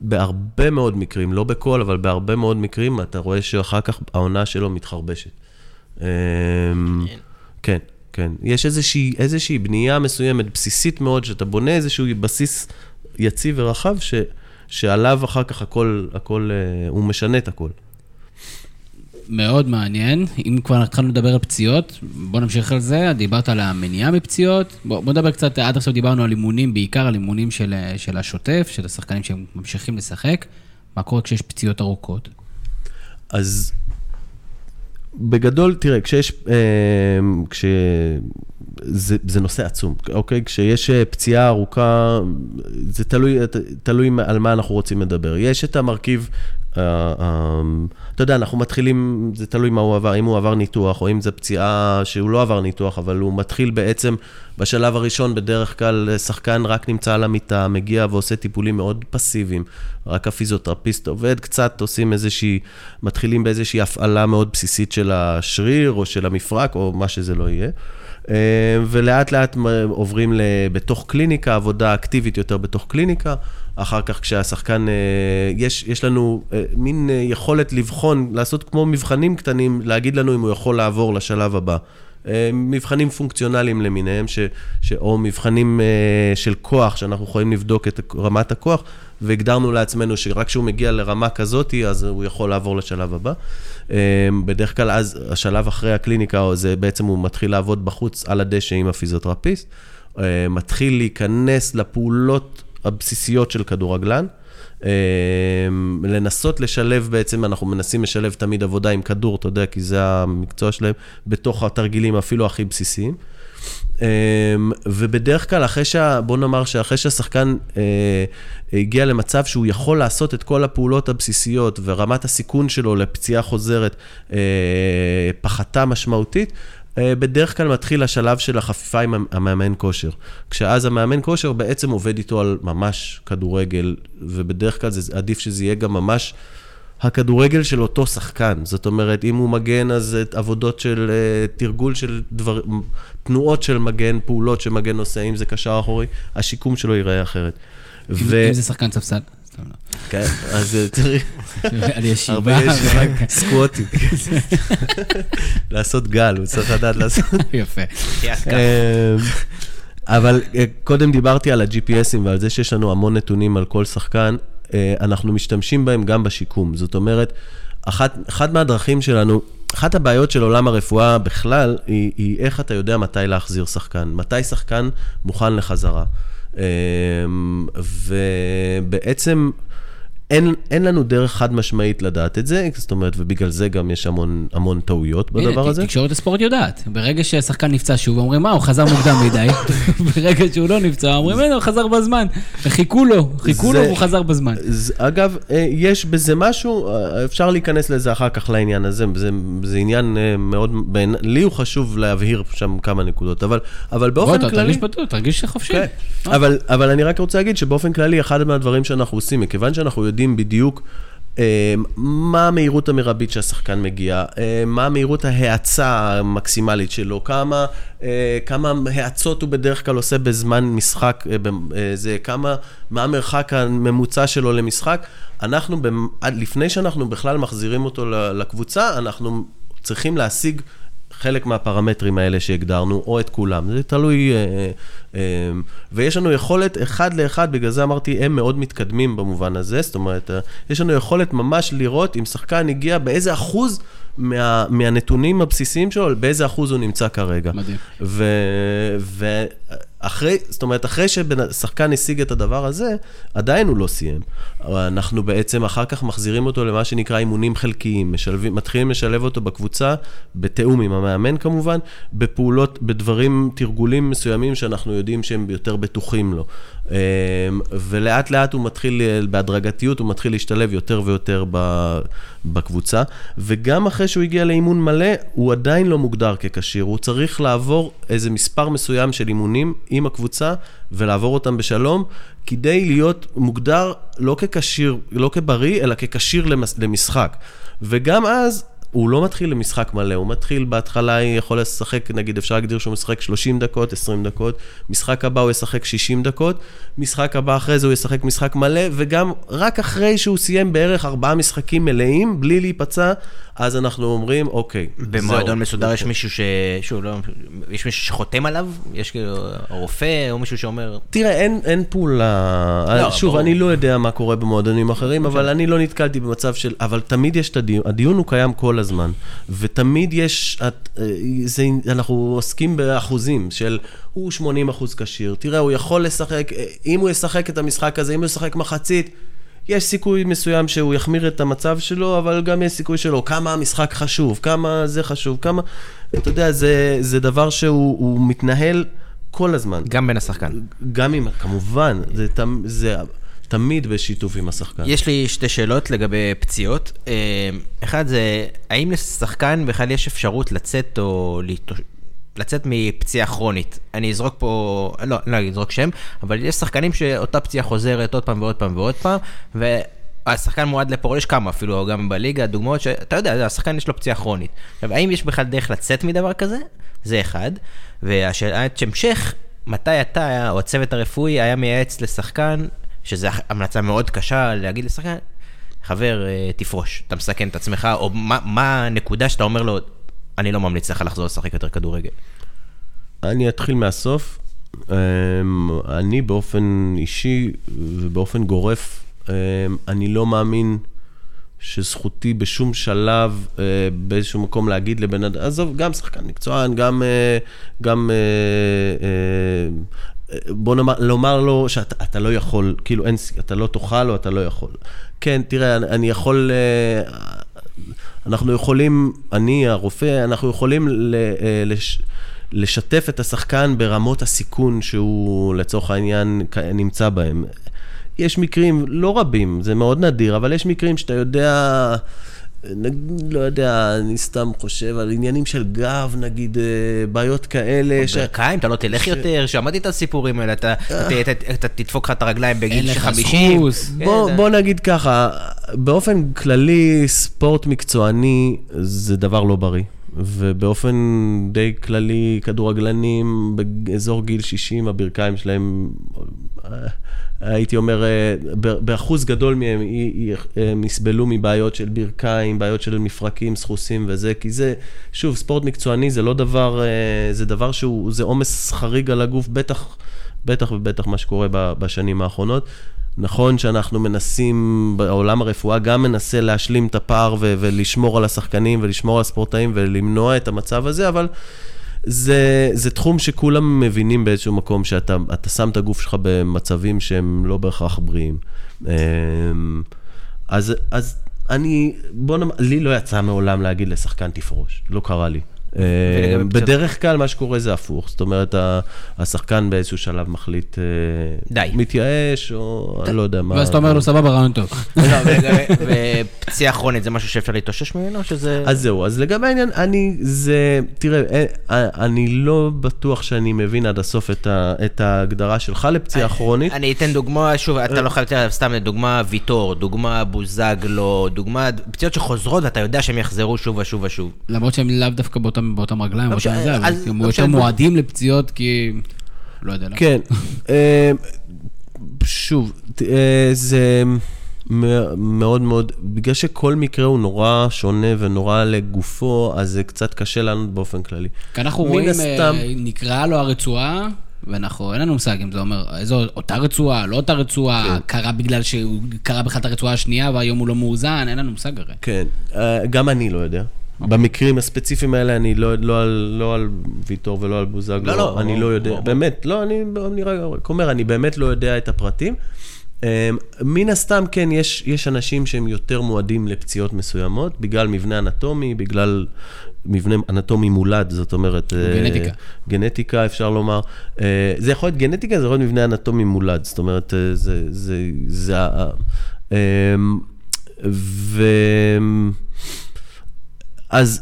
בהרבה מאוד מקרים, לא בכל, אבל בהרבה מאוד מקרים, אתה רואה שאחר כך העונה שלו מתחרבשת. אמ, כן, כן. יש איזושהי, איזושהי בנייה מסוימת, בסיסית מאוד, שאתה בונה איזשהו בסיס יציב ורחב, ש, שעליו אחר כך הכל, הכל, אה, הוא משנה את הכל. מאוד מעניין. אם כבר התחלנו לדבר על פציעות, בוא נמשיך על זה. דיברת על המניעה מפציעות. בוא, בוא נדבר קצת, עד עכשיו דיברנו על אימונים, בעיקר על אימונים של, של השוטף, של השחקנים שממשיכים לשחק. מה קורה כשיש פציעות ארוכות? אז בגדול, תראה, כשיש, אה, כש... זה, זה נושא עצום, אוקיי? כשיש אה, פציעה ארוכה, זה תלוי, תלוי על מה אנחנו רוצים לדבר. יש את המרכיב אתה יודע, אנחנו מתחילים, זה תלוי מה הוא עבר, אם הוא עבר ניתוח, או אם זו פציעה שהוא לא עבר ניתוח, אבל הוא מתחיל בעצם, בשלב הראשון, בדרך כלל שחקן רק נמצא על המיטה, מגיע ועושה טיפולים מאוד פסיביים. רק הפיזיותרפיסט עובד קצת, עושים איזושהי, מתחילים באיזושהי הפעלה מאוד בסיסית של השריר, או של המפרק, או מה שזה לא יהיה. אה, ולאט לאט עוברים בתוך קליניקה, עבודה אקטיבית יותר בתוך קליניקה. אחר כך כשהשחקן, אה, יש, יש לנו אה, מין יכולת לבחון, לעשות כמו מבחנים קטנים, להגיד לנו אם הוא יכול לעבור לשלב הבא. מבחנים פונקציונליים למיניהם, ש, ש, או מבחנים של כוח, שאנחנו יכולים לבדוק את רמת הכוח, והגדרנו לעצמנו שרק כשהוא מגיע לרמה כזאת, אז הוא יכול לעבור לשלב הבא. בדרך כלל אז, השלב אחרי הקליניקה, זה בעצם הוא מתחיל לעבוד בחוץ על הדשא עם הפיזיותרפיסט, מתחיל להיכנס לפעולות הבסיסיות של כדורגלן. אמ, לנסות לשלב בעצם, אנחנו מנסים לשלב תמיד עבודה עם כדור, אתה יודע, כי זה המקצוע שלהם, בתוך התרגילים אפילו הכי בסיסיים. אמ, ובדרך כלל, אחרי שה... בוא נאמר שאחרי שהשחקן אה, הגיע למצב שהוא יכול לעשות את כל הפעולות הבסיסיות ורמת הסיכון שלו לפציעה חוזרת אה, פחתה משמעותית, בדרך כלל מתחיל השלב של החפיפה עם המאמן כושר. כשאז המאמן כושר בעצם עובד איתו על ממש כדורגל, ובדרך כלל זה עדיף שזה יהיה גם ממש... הכדורגל של אותו שחקן. זאת אומרת, אם הוא מגן, אז עבודות של uh, תרגול של דבר, תנועות של מגן, פעולות שמגן עושה, אם זה קשר אחורי, השיקום שלו ייראה אחרת. אם, ו... אם זה שחקן ספסל. לא. כן, אז צריך... על ישיבה. הרבה ישיבה, סקווטים. לעשות גל, הוא צריך לדעת לעשות. יפה. אמ, אבל אה, קודם דיברתי על ה-GPSים ועל זה שיש לנו המון נתונים על כל שחקן. אה, אנחנו משתמשים בהם גם בשיקום. זאת אומרת, אחת, אחת מהדרכים שלנו, אחת הבעיות של עולם הרפואה בכלל, היא, היא איך אתה יודע מתי להחזיר שחקן. מתי שחקן מוכן לחזרה. אה, ובעצם... אין, אין לנו דרך חד משמעית לדעת את זה, זאת אומרת, ובגלל זה גם יש המון, המון טעויות בדבר הנה, הזה. תקשורת הספורט יודעת. ברגע שהשחקן נפצע שוב, אומרים, מה, הוא חזר מוקדם מדי. ברגע שהוא לא נפצע, אומרים, הנה, הוא חזר בזמן. חיכו לו, חיכו זה, לו והוא חזר בזמן. זה, אגב, אה, יש בזה משהו, אה, אפשר להיכנס לזה אחר כך לעניין הזה, זה, זה עניין אה, מאוד, בין, לי הוא חשוב להבהיר שם כמה נקודות, אבל, אבל באופן בוא, כללי... תרגיש פתוח, תרגיש חופשי. כן. אבל, אבל אני רק רוצה להגיד שבאופן כללי, אחד מהדברים שאנחנו עושים, מכיוון שאנחנו יודעים בדיוק אה, מה המהירות המרבית שהשחקן מגיע, אה, מה המהירות ההאצה המקסימלית שלו, כמה, אה, כמה האצות הוא בדרך כלל עושה בזמן משחק, זה, כמה, מה המרחק הממוצע שלו למשחק. אנחנו, לפני שאנחנו בכלל מחזירים אותו לקבוצה, אנחנו צריכים להשיג חלק מהפרמטרים האלה שהגדרנו, או את כולם, זה תלוי, אה, אה, אה, ויש לנו יכולת אחד לאחד, בגלל זה אמרתי, הם מאוד מתקדמים במובן הזה, זאת אומרת, יש לנו יכולת ממש לראות אם שחקן הגיע, באיזה אחוז מה, מהנתונים הבסיסיים שלו, באיזה אחוז הוא נמצא כרגע. מדהים. אחרי, זאת אומרת, אחרי ששחקן השיג את הדבר הזה, עדיין הוא לא סיים. אנחנו בעצם אחר כך מחזירים אותו למה שנקרא אימונים חלקיים, משלבים, מתחילים לשלב אותו בקבוצה, בתיאום עם המאמן כמובן, בפעולות, בדברים, תרגולים מסוימים שאנחנו יודעים שהם יותר בטוחים לו. אמ, ולאט לאט הוא מתחיל, בהדרגתיות, הוא מתחיל להשתלב יותר ויותר בקבוצה, וגם אחרי שהוא הגיע לאימון מלא, הוא עדיין לא מוגדר ככשיר, הוא צריך לעבור איזה מספר מסוים של אימונים עם הקבוצה ולעבור אותם בשלום, כדי להיות מוגדר לא ככשיר, לא כבריא, אלא ככשיר למשחק. וגם אז הוא לא מתחיל למשחק מלא, הוא מתחיל בהתחלה, יכול לשחק, נגיד אפשר להגדיר שהוא משחק 30 דקות, 20 דקות, משחק הבא הוא ישחק 60 דקות, משחק הבא אחרי זה הוא ישחק משחק מלא, וגם רק אחרי שהוא סיים בערך ארבעה משחקים מלאים, בלי להיפצע, אז אנחנו אומרים, אוקיי, זהו. במועדון מסודר יש מישהו ש... שוב, לא... יש מישהו שחותם עליו? יש כאילו רופא או מישהו שאומר... תראה, אין, אין פעולה. לא, שוב, ברור. אני לא יודע מה קורה במועדונים אחרים, אבל אני לא נתקלתי במצב של... אבל תמיד יש את הדיון, הדיון הוא קיים כל הזמן, ותמיד יש... את, אה, זה, אנחנו עוסקים באחוזים של... הוא 80 אחוז כשיר, תראה, הוא יכול לשחק, אה, אם הוא ישחק את המשחק הזה, אם הוא ישחק מחצית, יש סיכוי מסוים שהוא יחמיר את המצב שלו, אבל גם יש סיכוי שלו. כמה המשחק חשוב, כמה זה חשוב, כמה... אתה יודע, זה, זה דבר שהוא מתנהל כל הזמן. גם בין השחקן. גם עם, כמובן, זה, זה תמיד בשיתוף עם השחקן. יש לי שתי שאלות לגבי פציעות. אה, אחד זה, האם לשחקן בכלל יש אפשרות לצאת או לצאת מפציעה כרונית. אני אזרוק פה, לא, לא אזרוק שם, אבל יש שחקנים שאותה פציעה חוזרת עוד פעם ועוד פעם ועוד פעם, והשחקן מועד לפורל, יש כמה אפילו, גם בליגה, דוגמאות שאתה יודע, השחקן יש לו פציעה כרונית. עכשיו, האם יש בכלל דרך לצאת מדבר כזה? זה אחד. והשאלת המשך, מתי אתה, או הצוות הרפואי, היה מייעץ לשחקן, שזו המלצה מאוד קשה להגיד לשחקן, חבר, אה, תפרוש, אתה מסכן את עצמך, או מה, מה הנקודה שאתה אומר לו, אני לא ממליץ לך לחזור לשחק יותר כדורגל. אני אתחיל מהסוף. אמ, אני באופן אישי ובאופן גורף, אמ, אני לא מאמין שזכותי בשום שלב, אה, באיזשהו מקום להגיד לבן אדם, עזוב, גם שחקן מקצוען, גם, אה, גם בוא נאמר, לומר לו שאתה לא יכול, כאילו אין, אתה לא תאכל או אתה לא יכול. כן, תראה, אני יכול, אנחנו יכולים, אני, הרופא, אנחנו יכולים אה, לש, לשתף את השחקן ברמות הסיכון שהוא לצורך העניין נמצא בהם. יש מקרים, לא רבים, זה מאוד נדיר, אבל יש מקרים שאתה יודע... לא יודע, אני סתם חושב על עניינים של גב, נגיד, אה, בעיות כאלה. ש... ברכיים, אתה לא תלך יותר, שמעתי את הסיפורים האלה, אתה תדפוק לך את את בגיל של 50. בוא נגיד ככה, באופן כללי, ספורט מקצועני זה דבר לא בריא. ובאופן די כללי, כדורגלנים באזור גיל 60, הברכיים שלהם אה, הייתי אומר, אה, באחוז גדול מהם הם יסבלו מבעיות של ברכיים, בעיות של מפרקים, סחוסים וזה, כי זה, שוב, ספורט מקצועני זה לא דבר, אה, זה דבר שהוא, זה עומס חריג על הגוף, בטח, בטח ובטח מה שקורה בשנים האחרונות. נכון שאנחנו מנסים, בעולם הרפואה גם מנסה להשלים את הפער ולשמור על השחקנים ולשמור על הספורטאים ולמנוע את המצב הזה, אבל... זה, זה תחום שכולם מבינים באיזשהו מקום, שאתה שם את הגוף שלך במצבים שהם לא בהכרח בריאים. אמ, אז, אז אני, בוא נאמר, לי לא יצא מעולם להגיד לשחקן תפרוש, לא קרה לי. אה, בדרך כלל מה שקורה זה הפוך, זאת אומרת, השחקן באיזשהו שלב מחליט, אה, די, מתייאש, או אני לא יודע מה. ואז אתה אומר לו, סבבה, רעיון טוב. לא, ופציעה כרונית זה משהו שאפשר להתאושש ממנו, שזה... אז זהו, אז לגבי העניין, אני, זה, תראה, אה, אני לא בטוח שאני מבין עד הסוף את ההגדרה שלך לפציעה כרונית. אני אתן דוגמה, שוב, אתה לא חייב לתת סתם דוגמה ויטור, דוגמה בוזגלו, דוגמה, פציעות שחוזרות ואתה יודע שהם יחזרו שוב ושוב ושוב. למרות שהם לאו דווקא באותם באותם, באותם רגליים, באותם זה, אבל הם יותר מועדים לפציעות, כי... לא יודע למה. כן. אה, שוב, אה, זה מאוד מאוד, בגלל שכל מקרה הוא נורא שונה ונורא לגופו, אז זה קצת קשה לנו באופן כללי. כי אנחנו רואים, הסתם... אה, נקרא לו הרצועה, ואנחנו, אין לנו מושג אם זה אומר, איזו אותה רצועה, לא אותה רצועה, כן. קרה בגלל שהוא קרה בכלל את הרצועה השנייה והיום הוא לא מאוזן, אין לנו מושג הרי. כן, גם אני לא יודע. במקרים הספציפיים האלה, אני לא, לא, על, לא על ויטור ולא על בוזגלו, לא, לא, אני לא יודע. באמת, לא, אני, אני רק אומר, אני באמת לא יודע את הפרטים. אמ, מן הסתם, כן, יש, יש אנשים שהם יותר מועדים לפציעות מסוימות, בגלל מבנה אנטומי, בגלל מבנה אנטומי מולד, זאת אומרת... אה, גנטיקה. גנטיקה, אפשר לומר. אה, זה יכול להיות גנטיקה, זה יכול להיות מבנה אנטומי מולד, זאת אומרת, אה, זה... זה, זה אמ, ו... אז,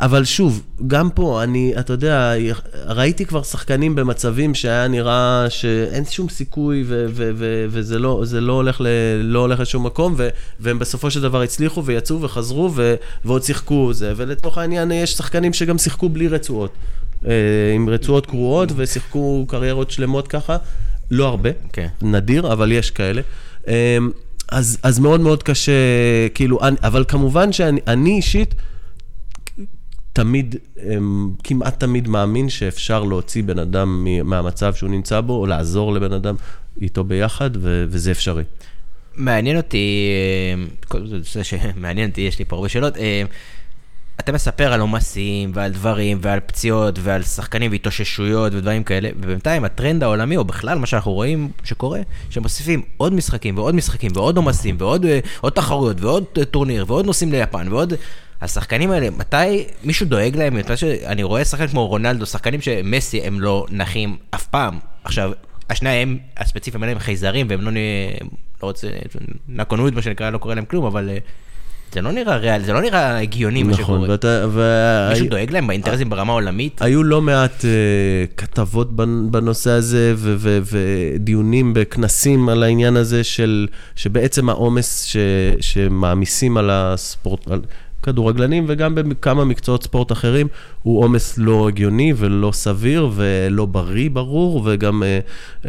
אבל שוב, גם פה, אני, אתה יודע, ראיתי כבר שחקנים במצבים שהיה נראה שאין שום סיכוי, ו- ו- ו- וזה לא, לא הולך, ל- לא הולך לשום מקום, ו- והם בסופו של דבר הצליחו ויצאו וחזרו, ו- ועוד שיחקו זה, ולצורך העניין יש שחקנים שגם שיחקו בלי רצועות, אה, עם רצועות קרועות, ושיחקו קריירות שלמות ככה, לא הרבה, כן. נדיר, אבל יש כאלה. אמ, אז, אז מאוד מאוד קשה, כאילו, אני, אבל כמובן שאני אני אישית תמיד, אמ, כמעט תמיד מאמין שאפשר להוציא בן אדם מהמצב שהוא נמצא בו, או לעזור לבן אדם איתו ביחד, ו- וזה אפשרי. מעניין אותי, כל זה שמעניין אותי, יש לי פה הרבה שאלות. אה, אתה מספר על עומסים ועל דברים ועל פציעות ועל שחקנים והתאוששויות ודברים כאלה, ובינתיים הטרנד העולמי, או בכלל מה שאנחנו רואים שקורה, שמוסיפים עוד משחקים ועוד משחקים ועוד עומסים ועוד אה, תחרויות ועוד אה, טורניר ועוד נוסעים ליפן ועוד... השחקנים האלה, מתי מישהו דואג להם? שאני רואה שחקן כמו רונלדו, שחקנים שמסי הם לא נחים אף פעם. עכשיו, השניים הספציפיים האלה הם חייזרים והם לא, נ- לא רוצה, נקונויד מה שנקרא, לא קורה להם כלום, אבל אה, זה לא נראה ריאל, זה לא נראה הגיוני מה נכון, שקורה. ואתה... ו- מישהו דואג להם באינטרסים ברמה העולמית? היו לא מעט uh, כתבות בנ- בנושא הזה ודיונים בכנסים על העניין הזה של, שבעצם העומס ש- שמעמיסים על הספורט, על כדורגלנים וגם בכמה מקצועות ספורט אחרים, הוא עומס לא הגיוני ולא סביר ולא בריא ברור, וגם, uh,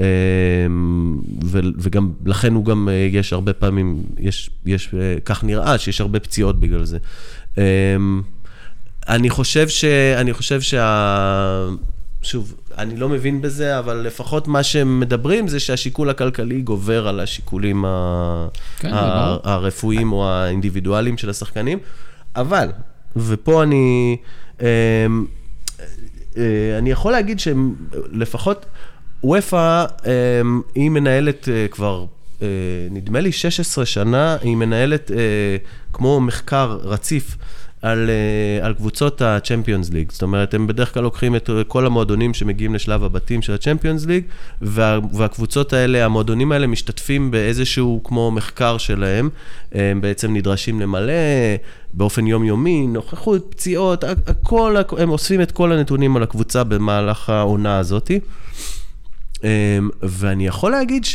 ו- וגם לכן הוא גם, uh, יש הרבה פעמים, יש, יש, כך נראה שיש הרבה פציעות בגלל זה. אני חושב ש... אני חושב שה... שוב, אני לא מבין בזה, אבל לפחות מה שהם מדברים זה שהשיקול הכלכלי גובר על השיקולים. כן, ה... הרפואיים או האינדיבידואליים של השחקנים. אבל, ופה אני... אמ, אה, אני יכול להגיד שלפחות וופא, אמ, היא מנהלת אה, כבר, אה, נדמה לי 16 שנה, היא מנהלת כמו מחקר רציף. על, אה, על קבוצות ה-Champions League. זאת אומרת, הם בדרך כלל לוקחים את כל המועדונים שמגיעים לשלב הבתים של ה-Champions League, וה, והקבוצות האלה, המועדונים האלה משתתפים באיזשהו כמו מחקר שלהם. הם בעצם נדרשים למלא באופן יומיומי, נוכחות, פציעות, הכל, הם אוספים את כל הנתונים על הקבוצה במהלך העונה הזאתי. אמ, ואני יכול להגיד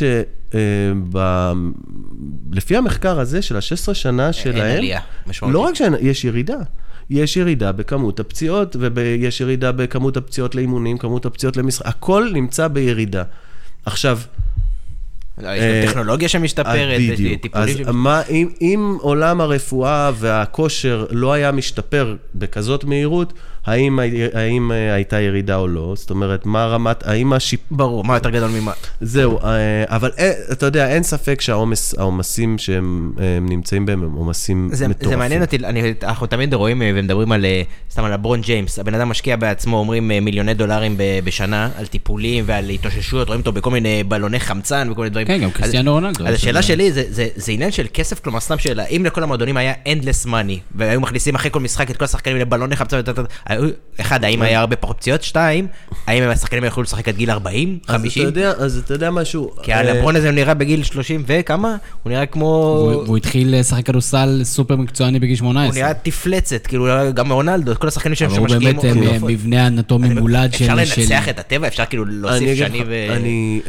שלפי המחקר הזה של ה-16 שנה שלהם, עלייה משמעותית. לא רק שיש ירידה, יש ירידה בכמות הפציעות, ויש ירידה בכמות הפציעות לאימונים, כמות הפציעות למשחק, הכל נמצא בירידה. עכשיו, יש גם טכנולוגיה שמשתפרת, אז יש. טיפולים אז שמשתפרים. מה, אם, אם עולם הרפואה והכושר לא היה משתפר בכזאת מהירות, האם, האם אה, הייתה ירידה או לא? זאת אומרת, מה רמת, האם השיפ... ברור, מה יותר גדול ממה? זהו, אה, אבל אה, אתה יודע, אין ספק שהעומס, העומסים שהם נמצאים בהם הם עומסים זה, מטורפים. זה מעניין אותי, אני, אנחנו תמיד רואים ומדברים על, סתם על הברון ג'יימס, הבן אדם משקיע בעצמו, אומרים מיליוני דולרים בשנה, על טיפולים ועל התאוששויות, רואים אותו בכל מיני בלוני חמצן וכל מיני דברים. כן, גם קריסטיאנו רונלדו. אז השאלה שלי זה, זה, זה עניין של כסף, כלומר סתם שאלה, אם לכל המועדונים היה endless money, והיו מכניסים אחרי כל משחק את כל השחקנים לבלוני חמצן, אחד, האם היה הרבה פחות פציעות? שתיים, האם השחקנים יכלו לשחק עד גיל 40, אז 50? אתה יודע, אז אתה יודע משהו. כי אה, הלברון הזה הוא נראה בגיל 30 וכמה? הוא נראה כמו... והוא התחיל לשחק כדורסל סופר מקצועני בגיל הוא 18. נראה תפלצת, כאילו גם רונלדו, כל השחקנים שהם אבל הוא שמשקיעים... באמת אה, הוא- מבנה אנטומי מולד של... אפשר לנצח את הטבע, אפשר כאילו להוסיף שני ו...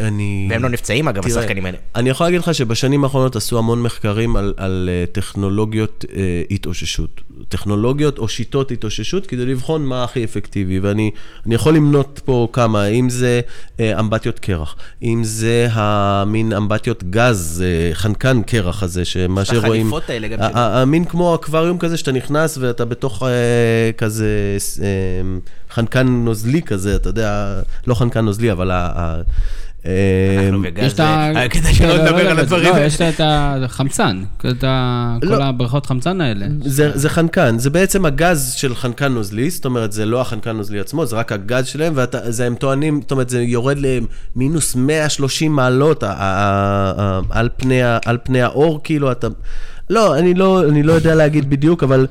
אני. והם לא נפצעים אגב, השחקנים האלה. אני יכול להגיד לך שבשנים האחרונות עשו המון מחקרים על, אה, טכנולוגיות אה, התאוששות. טכנולוגיות או שיטות התאוששות כדי לבחון מה הכי אפקטיבי. ואני אני יכול למנות פה כמה, אם זה אה, אמבטיות קרח, אם זה המין אמבטיות גז, אה, חנקן קרח הזה, שמה שרואים... החליפות האלה גם המין כמו אקווריום כזה שאתה נכנס ואתה בתוך אה, כזה אה, חנקן נוזלי כזה, אתה יודע, לא חנקן נוזלי, אבל ה... ה יש את ה... אה, כדי שלא לא, נדבר לא, על לא, הדברים לא. יש את החמצן, לא. כל הבריכות חמצן האלה. זה, זה חנקן, זה בעצם הגז של חנקן נוזלי, זאת אומרת, זה לא החנקן נוזלי עצמו, זה רק הגז שלהם, והם טוענים, זאת אומרת, זה יורד למינוס 130 מעלות על פני, האור, כאילו, אתה... לא, אני לא, אני לא יודע להגיד בדיוק, אבל...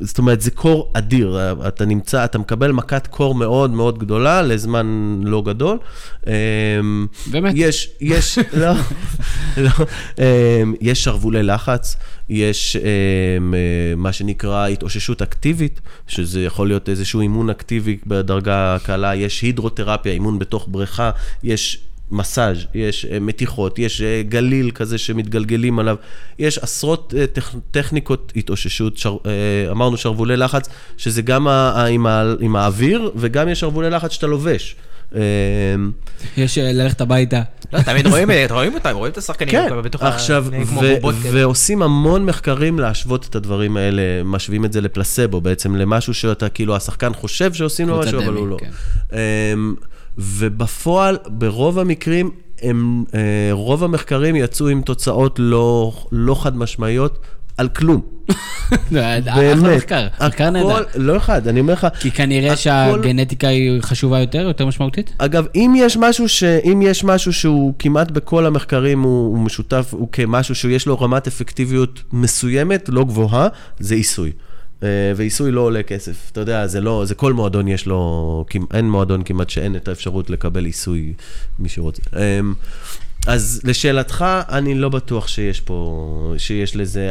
זאת אומרת, זה קור אדיר, אתה נמצא, אתה מקבל מכת קור מאוד מאוד גדולה לזמן לא גדול. אמ, באמת? יש, יש, לא, לא, אמ, יש שרוולי לחץ, יש אמ, אה, מה שנקרא התאוששות אקטיבית, שזה יכול להיות איזשהו אימון אקטיבי בדרגה קלה, יש הידרותרפיה, אימון בתוך בריכה, יש... מסאז', יש אה, מתיחות, יש אה, גליל כזה שמתגלגלים עליו, יש עשרות אה, טכ, טכניקות התאוששות, שר, אמרנו שרוולי לחץ, שזה גם ה, ה, עם, ה, עם האוויר, וגם יש שרוולי לחץ שאתה לובש. אה, יש ללכת הביתה. לא, תמיד רואים, רואים אותם, רואים את השחקנים. כן, עכשיו. ועושים המון מחקרים להשוות את הדברים האלה, משווים את זה לפלסבו, בעצם למשהו שאתה, כאילו, השחקן חושב שעושים לו משהו, אבל הוא לא. ובפועל, ברוב המקרים, הם, אה, רוב המחקרים יצאו עם תוצאות לא, לא חד משמעיות על כלום. אחלה באמת. מחקר, מחקר נהדר. לא אחד, אני אומר לך, כי כנראה הכל- שהגנטיקה היא חשובה יותר, יותר משמעותית? אגב, אם יש משהו, ש... אם יש משהו שהוא כמעט בכל המחקרים הוא, הוא משותף, הוא כמשהו שיש לו רמת אפקטיביות מסוימת, לא גבוהה, זה עיסוי. אה, ועיסוי לא עולה כסף. אתה יודע, זה לא, זה כל מועדון יש לו, אין מועדון כמעט שאין את האפשרות לקבל עיסוי, מי שרוצה. אמ, אז לשאלתך, אני לא בטוח שיש פה, שיש לזה,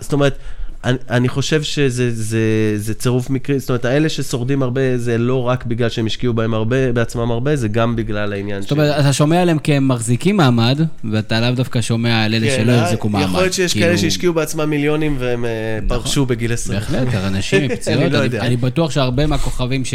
זאת אומרת, אני, אני חושב שזה זה, זה צירוף מקרי, זאת אומרת, האלה ששורדים הרבה, זה לא רק בגלל שהם השקיעו בהם הרבה, בעצמם הרבה, זה גם בגלל העניין זאת אומרת, אתה שומע עליהם כי הם מחזיקים מעמד, ואתה לאו דווקא שומע על אלה כן, שלא אה, החזיקו מעמד. יכול להיות שיש כאילו- כאלה שהשקיעו בעצמם מיליונים והם אה, פרשו בגיל 20. בהחלט, אנשים עם פציעות, אני לא אני-. אני בטוח שהרבה מהכוכבים ש...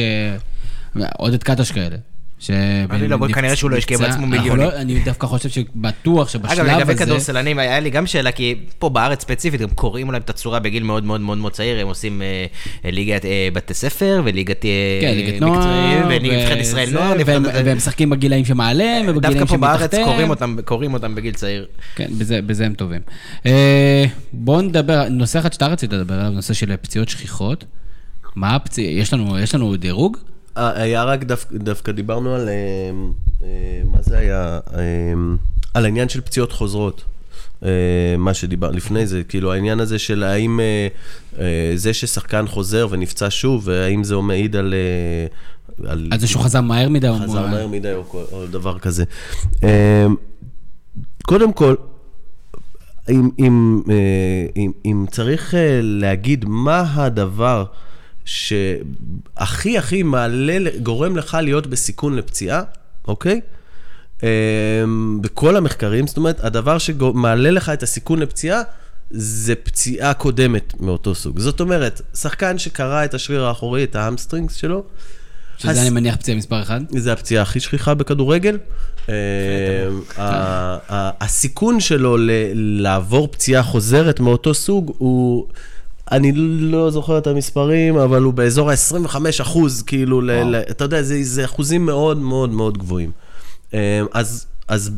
עודד קטש כאלה. ש... אני לא, כנראה שהוא לא השקיע בעצמו אנחנו מיליונים. לא- אני דווקא חושב שבטוח שבשלב אגב, הזה... לגבי כדורסלנים, היה לי גם שאלה, כי פה בארץ ספציפית, גם קוראים להם את הצורה בגיל מאוד מאוד מאוד מאוד צעיר, הם עושים אה, אה, ליגת אה, בתי ספר, וליגת... אה, כן, ליגת נוער, ונבחרת ישראל נוער, והם- משחקים בגילאים שמעליהם, ובגילאים דווקא פה בארץ שמתחתיהם. קוראים אותם, בגיל צעיר. כן, בזה, בזה הם טובים. אה, בואו נדבר, נושא אחד שאתה רצית לדבר עליו, נושא של פציעות שכיחות. מה הפציעה? יש לנו דירוג? אה, היה רק דווקא, דווקא דיברנו על, אה, אה, מה זה היה? על העניין של פציעות חוזרות. מה שדיבר לפני זה, כאילו העניין הזה של האם זה ששחקן חוזר ונפצע שוב, והאם זה מעיד על... על על זה שהוא חזר מהר מדי? או- חזר מהר מדי או, או דבר כזה. קודם כל, אם, אם, אם, אם צריך להגיד מה הדבר שהכי הכי מעלה, גורם לך להיות בסיכון לפציעה, אוקיי? אה, בכל המחקרים, זאת אומרת, הדבר שמעלה לך את הסיכון לפציעה, זה פציעה קודמת מאותו סוג. זאת אומרת, שחקן שקרע את השריר האחורי, את ה hamstrings שלו, שזה הס- אני מניח פציעה מספר אחד. זה הפציעה הכי שכיחה בכדורגל. ה- הסיכון שלו לעבור פציעה חוזרת מאותו סוג הוא... אני לא זוכר את המספרים, אבל הוא באזור ה-25 אחוז, כאילו, ל- ל- אתה יודע, זה, זה אחוזים מאוד מאוד מאוד גבוהים. אה, אז, אז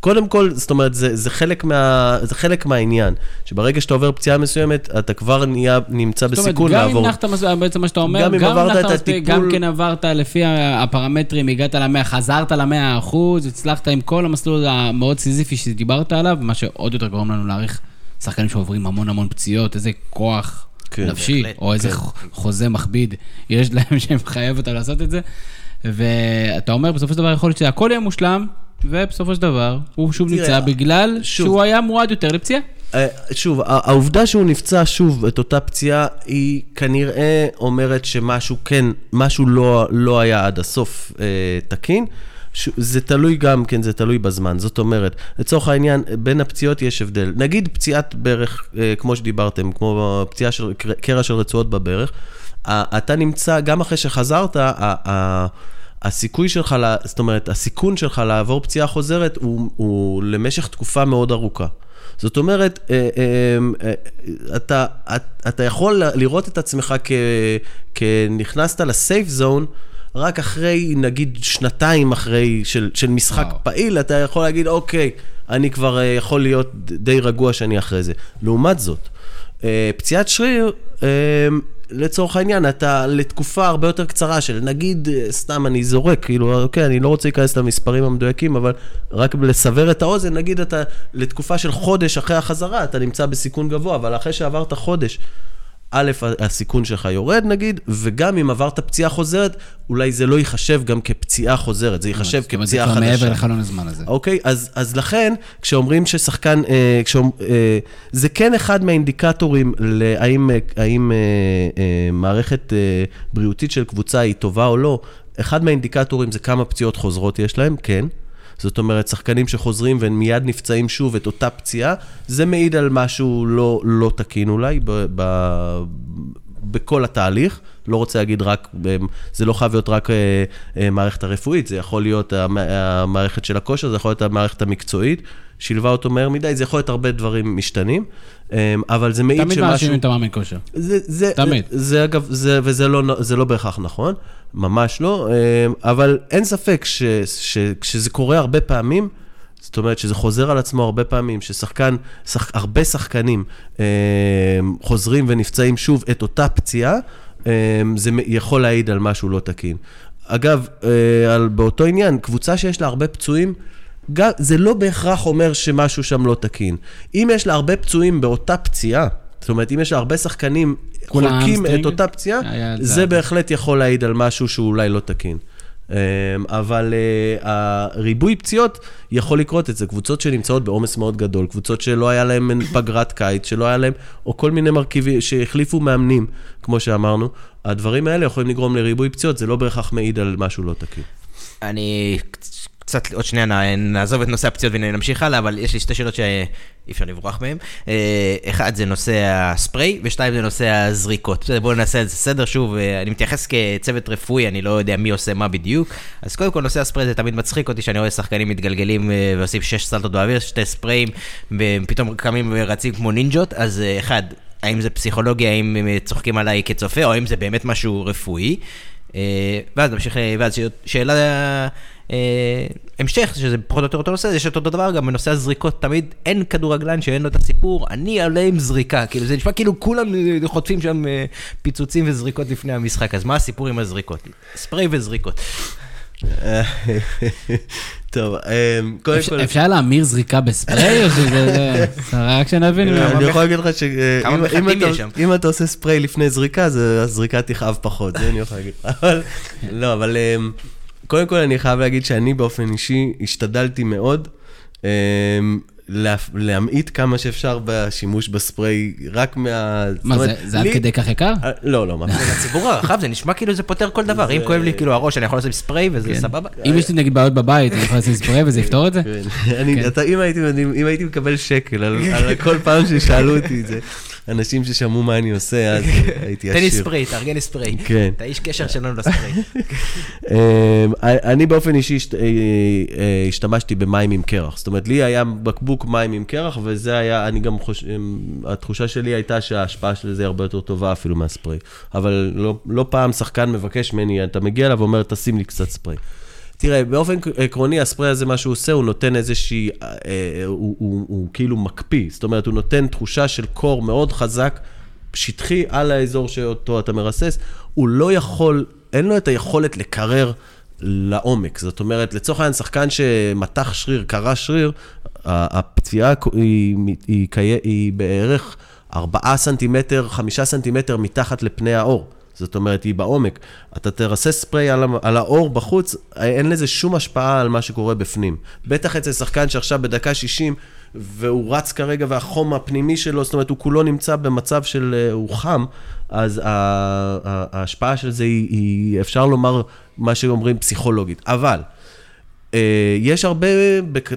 קודם כל, זאת אומרת, זה, זה, חלק מה, זה חלק מהעניין, שברגע שאתה עובר פציעה מסוימת, אתה כבר נהיה, נמצא זאת אומרת, בסיכון גם לעבור. אם נחת, בעצם מה שאתה אומר, גם אם עברת את הטיפול- גם כן עברת לפי הפרמטרים, הגעת למאה, חזרת למאה אחוז, הצלחת עם כל המסלול המאוד סיזיפי שדיברת עליו, מה שעוד יותר גורם לנו להעריך שחקנים שעוברים המון המון פציעות, איזה כוח כן, נפשי, בהחלט, או איזה כן. חוזה מכביד יש להם שמחייב אותם לעשות את זה. ואתה אומר, בסופו של דבר יכול להיות שהכל יהיה מושלם, ובסופו של דבר הוא שוב תראה, נמצא בגלל שוב. שהוא היה מועד יותר לפציעה. אה, שוב, העובדה שהוא נפצע שוב את אותה פציעה, היא כנראה אומרת שמשהו כן, משהו לא, לא היה עד הסוף אה, תקין. ש- זה תלוי גם כן, זה תלוי בזמן. זאת אומרת, לצורך העניין, בין הפציעות יש הבדל. נגיד פציעת ברך, אה, כמו שדיברתם, כמו פציעה של קר- קרע של רצועות בברך, ה- אתה נמצא, גם אחרי שחזרת, ה- ה- הסיכוי שלך, לה- זאת אומרת, הסיכון שלך לעבור פציעה חוזרת הוא, הוא למשך תקופה מאוד ארוכה. זאת אומרת, אה, אה, אה, אתה, אתה יכול לראות את עצמך כ, כנכנסת לסייף זון רק אחרי, נגיד, שנתיים אחרי של, של משחק וואו. פעיל, אתה יכול להגיד, אוקיי, אני כבר אה, יכול להיות די רגוע שאני אחרי זה. לעומת זאת, אה, פציעת שריר, אה, לצורך העניין, אתה לתקופה הרבה יותר קצרה של נגיד, סתם אני זורק, כאילו, אוקיי, אני לא רוצה להיכנס למספרים המדויקים, אבל רק לסבר את האוזן, נגיד אתה לתקופה של חודש אחרי החזרה, אתה נמצא בסיכון גבוה, אבל אחרי שעברת חודש, א', הסיכון שלך יורד נגיד, וגם אם עברת פציעה חוזרת, אולי זה לא ייחשב גם כפציעה חוזרת, זה ייחשב זאת אומרת, כפציעה זה כבר חדשה. מעבר לחלון הזמן הזה. אוקיי, אז, אז לכן, כשאומרים ששחקן, אה, כשאומר, אה, זה כן אחד מהאינדיקטורים להאם אה, אה, אה, מערכת אה, בריאותית של קבוצה היא טובה או לא. אחד מהאינדיקטורים זה כמה פציעות חוזרות יש להם, כן. זאת אומרת, שחקנים שחוזרים והם מיד נפצעים שוב את אותה פציעה, זה מעיד על משהו לא, לא תקין אולי ב, ב, בכל התהליך. לא רוצה להגיד רק, זה לא חייב להיות רק אה, אה, מערכת הרפואית, זה יכול להיות המ- המערכת של הכושר, זה יכול להיות המערכת המקצועית, שילבה אותו מהר מדי, זה יכול להיות הרבה דברים משתנים, אה, אבל זה מעיד תמיד שמשהו... מאשימים את המאמן כושר. זה, זה, תמיד. זה, זה אגב, זה, וזה לא, זה לא בהכרח נכון, ממש לא, אבל אין ספק ש, ש, כשזה קורה הרבה פעמים, זאת אומרת שזה חוזר על עצמו הרבה פעמים, ששחקן, שח, הרבה שחקנים אה, חוזרים ונפצעים שוב את אותה פציעה, זה מ- יכול להעיד על משהו לא תקין. אגב, אה, על, באותו עניין, קבוצה שיש לה הרבה פצועים, גם, זה לא בהכרח אומר שמשהו שם לא תקין. אם יש לה הרבה פצועים באותה פציעה, זאת אומרת, אם יש לה הרבה שחקנים חולקים? את אותה פציעה, זה זה. בהחלט יכול להעיד על משהו שהוא אולי לא תקין. אמ, אבל אה, הריבוי פציעות יכול לקרות אצל קבוצות שנמצאות בעומס מאוד גדול, קבוצות שלא היה להן פגרת קיץ, שלא היה להן, או כל מיני מרכיבים, שהחליפו מאמנים, כמו שאמרנו, הדברים האלה יכולים לגרום לריבוי פציעות, זה לא בהכרח מעיד על משהו לא תקין. אני קצת, עוד שנייה נעזוב את נושא הפציעות ונמשיך הלאה, אבל יש לי שתי שאלות שאי אפשר לברוח מהן. אה, אחד זה נושא הספרי, ושתיים זה נושא הזריקות. בסדר, בואו נעשה את זה סדר שוב, אה, אני מתייחס כצוות רפואי, אני לא יודע מי עושה מה בדיוק. אז קודם כל, נושא הספרי זה תמיד מצחיק אותי, שאני רואה שחקנים מתגלגלים אה, ועושים שש סלטות באוויר, שתי ספריים, ופתאום קמים ורצים כמו נינג'ות, אז אחד, האם זה פסיכולוגיה, האם צוחקים עליי כצופה, או האם זה באמת משהו רפואי. ואז נמשיך, ואז שאלה, המשך, שזה פחות או יותר אותו נושא, יש את אותו דבר גם בנושא הזריקות, תמיד אין כדורגלן שאין לו את הסיפור, אני עולה עם זריקה, כאילו זה נשמע כאילו כולם אה, חוטפים שם אה, פיצוצים וזריקות לפני המשחק, אז מה הסיפור עם הזריקות? ספרי וזריקות. טוב, קודם אפשר- כל... אפשר להמיר זריקה בספרי, או שזה... זה- רק שנבין. אה, אני יכול להגיד לך שאם אתה עושה ספרי לפני זריקה, אז הזריקה תכאב פחות, זה אני יכול להגיד לך. אבל- לא, אבל קודם כל אני חייב להגיד שאני באופן אישי השתדלתי מאוד אמ, לה- להמעיט כמה שאפשר בשימוש בספרי, רק מה... זאת מה, אומרת, זה- זה עד לי- כדי כך יקר? אה, לא, לא, מה פתאום. הציבור הרחב זה נשמע כאילו זה פותר כל דבר, אם כואב לי כאילו הראש אני יכול לעשות ספרי וזה כן. סבבה. אם יש לי נגיד בעיות בבית, אני יכול לשים ספרי וזה יפתור את זה? כן. אני- כן. אתה- אם הייתי אם הייתי מקבל שקל על על כל פעם ששאלו אותי את זה, אנשים ששמעו מה אני עושה, אז הייתי תן לי עשיר. ספרי, תארגן לי ספרי. כן. אתה איש קשר שלנו לספרי. אמ, אני באופן אישי אה, אה, השתמשתי במים עם קרח. זאת אומרת, לי היה בקבוק מים עם קרח, וזה היה, אני גם חושב, התחושה שלי הייתה שההשפעה של זה הרבה יותר טובה אפילו מהספרי. אבל לא, לא פעם שחקן מבקש ממני, אתה מגיע אליו ואומר, תשים לי קצת ספרי. תראה, באופן עקרוני, הספרי הזה, מה שהוא עושה, הוא נותן איזושהי, אה, אה, הוא, הוא, הוא כאילו מקפיא. זאת אומרת, הוא נותן תחושה של קור מאוד חזק, שטחי, על האזור שאותו אתה מרסס. הוא לא יכול, אין לו את היכולת לקרר לעומק. זאת אומרת, לצורך העניין, שחקן שמתח שריר, קרע שריר, הפציעה היא, היא, היא, היא בערך 4 סנטימטר, 5 סנטימטר מתחת לפני האור. זאת אומרת, היא בעומק. אתה תרסס ספרי על, על האור בחוץ, אין לזה שום השפעה על מה שקורה בפנים. בטח אצל שחקן שעכשיו בדקה 60, והוא רץ כרגע והחום הפנימי שלו, זאת אומרת, הוא כולו נמצא במצב של, אה, הוא חם, אז ההשפעה של זה היא, היא, אפשר לומר, מה שאומרים פסיכולוגית. אבל, יש הרבה,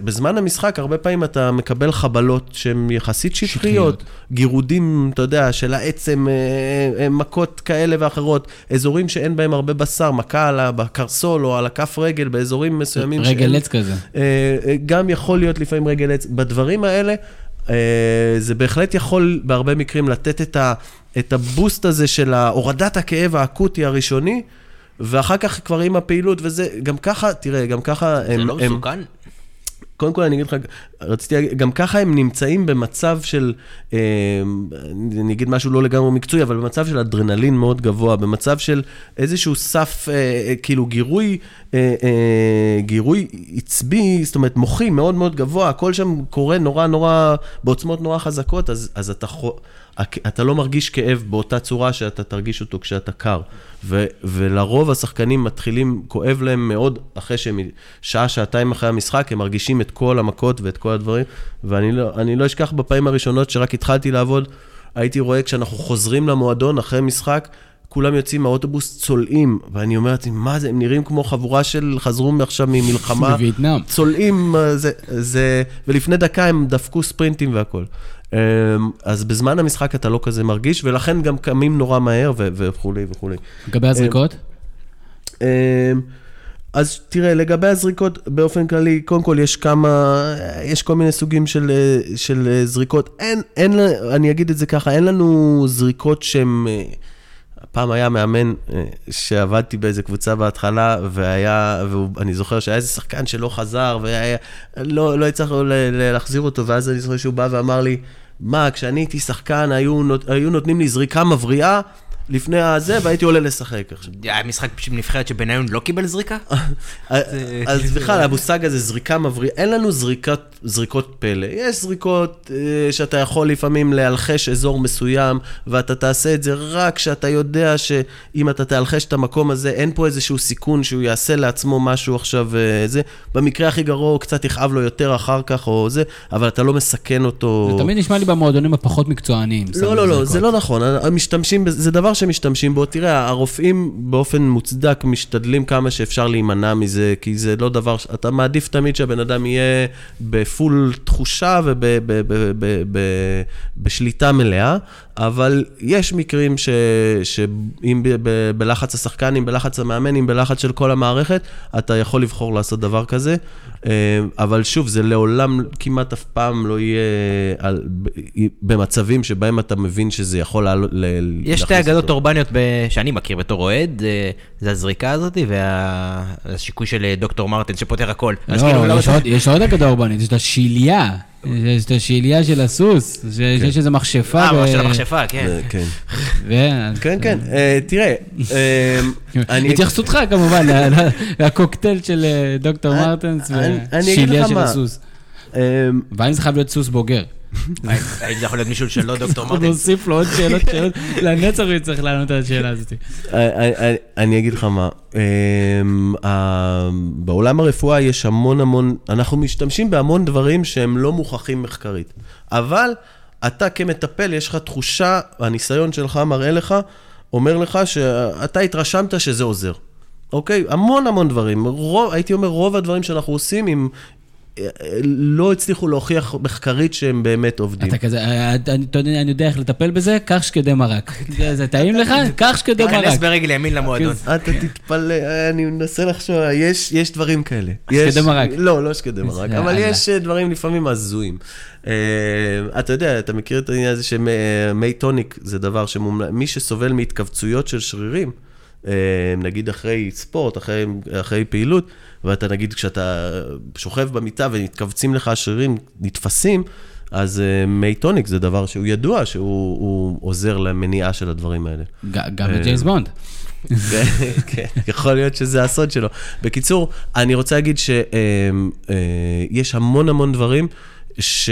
בזמן המשחק, הרבה פעמים אתה מקבל חבלות שהן יחסית שטחיות. גירודים, אתה יודע, של העצם, אה, אה, מכות כאלה ואחרות, אזורים שאין בהם הרבה בשר, מכה על ה- בקרסול או על הכף רגל, באזורים מסוימים רגל עץ כזה. אה, אה, גם יכול להיות לפעמים רגל עץ. בדברים האלה, אה, זה בהחלט יכול בהרבה מקרים לתת את הבוסט הזה של הורדת הכאב האקוטי הראשוני, ואחר כך כבר עם הפעילות וזה, גם ככה, תראה, גם ככה זה הם... לא הם- מסוכן? קודם כל אני אגיד לך, רציתי גם ככה הם נמצאים במצב של, אה, אני אגיד משהו לא לגמרי מקצועי, אבל במצב של אדרנלין מאוד גבוה, במצב של איזשהו סף, אה, אה, כאילו גירוי, אה, אה, גירוי עצבי, זאת אומרת מוחי מאוד מאוד גבוה, הכל שם קורה נורא נורא, בעוצמות נורא חזקות, אז, אז אתה, אתה לא מרגיש כאב באותה צורה שאתה תרגיש אותו כשאתה קר. ו, ולרוב השחקנים מתחילים, כואב להם מאוד אחרי שהם, שעה, שעתיים אחרי המשחק, הם מרגישים את כל המכות ואת כל הדברים. ואני לא, לא אשכח בפעמים הראשונות שרק התחלתי לעבוד, הייתי רואה כשאנחנו חוזרים למועדון אחרי משחק, כולם יוצאים מהאוטובוס צולעים, ואני אומר לעצמי, מה זה, הם נראים כמו חבורה של, חזרו עכשיו ממלחמה. בווייטנאם. צולעים, אה, זה, זה, ולפני דקה הם דפקו ספרינטים והכל. אמ, אז בזמן המשחק אתה לא כזה מרגיש, ולכן גם קמים נורא מהר וכולי וכולי. לגבי הזריקות? אמ, אז תראה, לגבי הזריקות, באופן כללי, קודם כל יש כמה, יש כל מיני סוגים של, של זריקות. אין, אין, אני אגיד את זה ככה, אין לנו זריקות שהן... פעם היה מאמן אה, שעבדתי באיזה קבוצה בהתחלה, והיה, ואני זוכר שהיה איזה שחקן שלא חזר, והיה, לא, לא הצלחנו להחזיר אותו, ואז אני זוכר שהוא בא ואמר לי, מה, כשאני הייתי שחקן, היו, נות- היו נותנים לי זריקה מבריאה לפני הזה, והייתי עולה לשחק עכשיו. היה משחק של נבחרת שבניון לא קיבל זריקה? אז בכלל, המושג הזה, זריקה מבריאה, אין לנו זריקות פלא. יש זריקות אה, שאתה יכול לפעמים להלחש אזור מסוים, ואתה תעשה את זה רק כשאתה יודע שאם אתה תהלחש את המקום הזה, אין פה איזשהו סיכון שהוא יעשה לעצמו משהו עכשיו, אה, זה. במקרה הכי גרוע, הוא קצת יכאב לו יותר אחר כך, או זה, אבל אתה לא מסכן אותו. זה תמיד נשמע לי במועדונים הפחות מקצועניים. לא, לא, לא, זריקות. זה לא נכון. המשתמשים, בזה- זה דבר שמשתמשים בו. תראה, הרופאים באופן מוצדק משתדלים כמה שאפשר להימנע מזה, כי זה לא דבר, אתה מעדיף תמיד שהבן אדם יהיה בפול תחושה ובשליטה מלאה, אבל יש מקרים ש- שאם ב- ב- בלחץ השחקן, אם בלחץ המאמן, אם בלחץ של כל המערכת, אתה יכול לבחור לעשות דבר כזה. אה, אבל שוב, זה לעולם כמעט אף פעם לא יהיה על, במצבים שבהם אתה מבין שזה יכול לעלות... ל- יש שתי אגדות. אורבניות ב- שאני מכיר בתור אוהד, אה, זה הזריקה הזאת והשיקוי של אה, דוקטור מרטין שפותר הכל. אז כאילו, לא, לא- יש עוד- יש עוד אגדה אורבנית, יש את השיליה. יש את השיליה של הסוס, ש- שיש איזה מכשפה. אה, של המכשפה, כן. כן. כן, כן. אה, תראה, אה, אני... התייחסותך כמובן לקוקטייל של אה, דוקטור מרטנס לך של מה. הסוס. אה, והאם זה חייב להיות סוס בוגר? האם זה יכול להיות מישהו שלא דוקטור אנחנו מרטין? נוסיף לו עוד שאלות, שאלות, לנצח הוא יצטרך לענות על השאלה הזאת. אני- אגיד לך מה, אמ, בעולם הרפואה יש המון המון, אנחנו משתמשים בהמון דברים שהם לא מוכחים מחקרית, אבל אתה כמטפל, יש לך תחושה, הניסיון שלך מראה לך, אומר לך שאתה התרשמת שזה עוזר. אוקיי? המון המון דברים. רוב, הייתי אומר, רוב הדברים שאנחנו עושים, אם אה, לא הצליחו להוכיח מחקרית שהם באמת עובדים. אתה כזה, אה, אתה יודע- אני יודע איך לטפל בזה, קח שקדי מרק. זה- טעים לך? קח שקדי תיכנס מרק. ברגל ימין למועדון. אתה תתפלא, אני מנסה לחשוב, יש, יש דברים כאלה. שקדי מרק. לא, לא שקדי מרק, יאללה. אבל יש אה, דברים לפעמים הזויים. אה, אתה יודע, אתה מכיר את העניין הזה שמי טוניק זה דבר שמומלץ, מי שסובל מהתכווצויות של שרירים, אה, נגיד אחרי ספורט, אחרי, אחרי פעילות, ואתה נגיד כשאתה שוכב במיטה ומתכווצים לך השרירים, נתפסים, אז אה, מי טוניק זה דבר שהוא ידוע, שהוא הוא עוזר למניעה של הדברים האלה. גם בג'יימס בונד. כן, כן, יכול להיות שזה הסוד שלו. בקיצור, אני רוצה להגיד שיש המון המון דברים ש...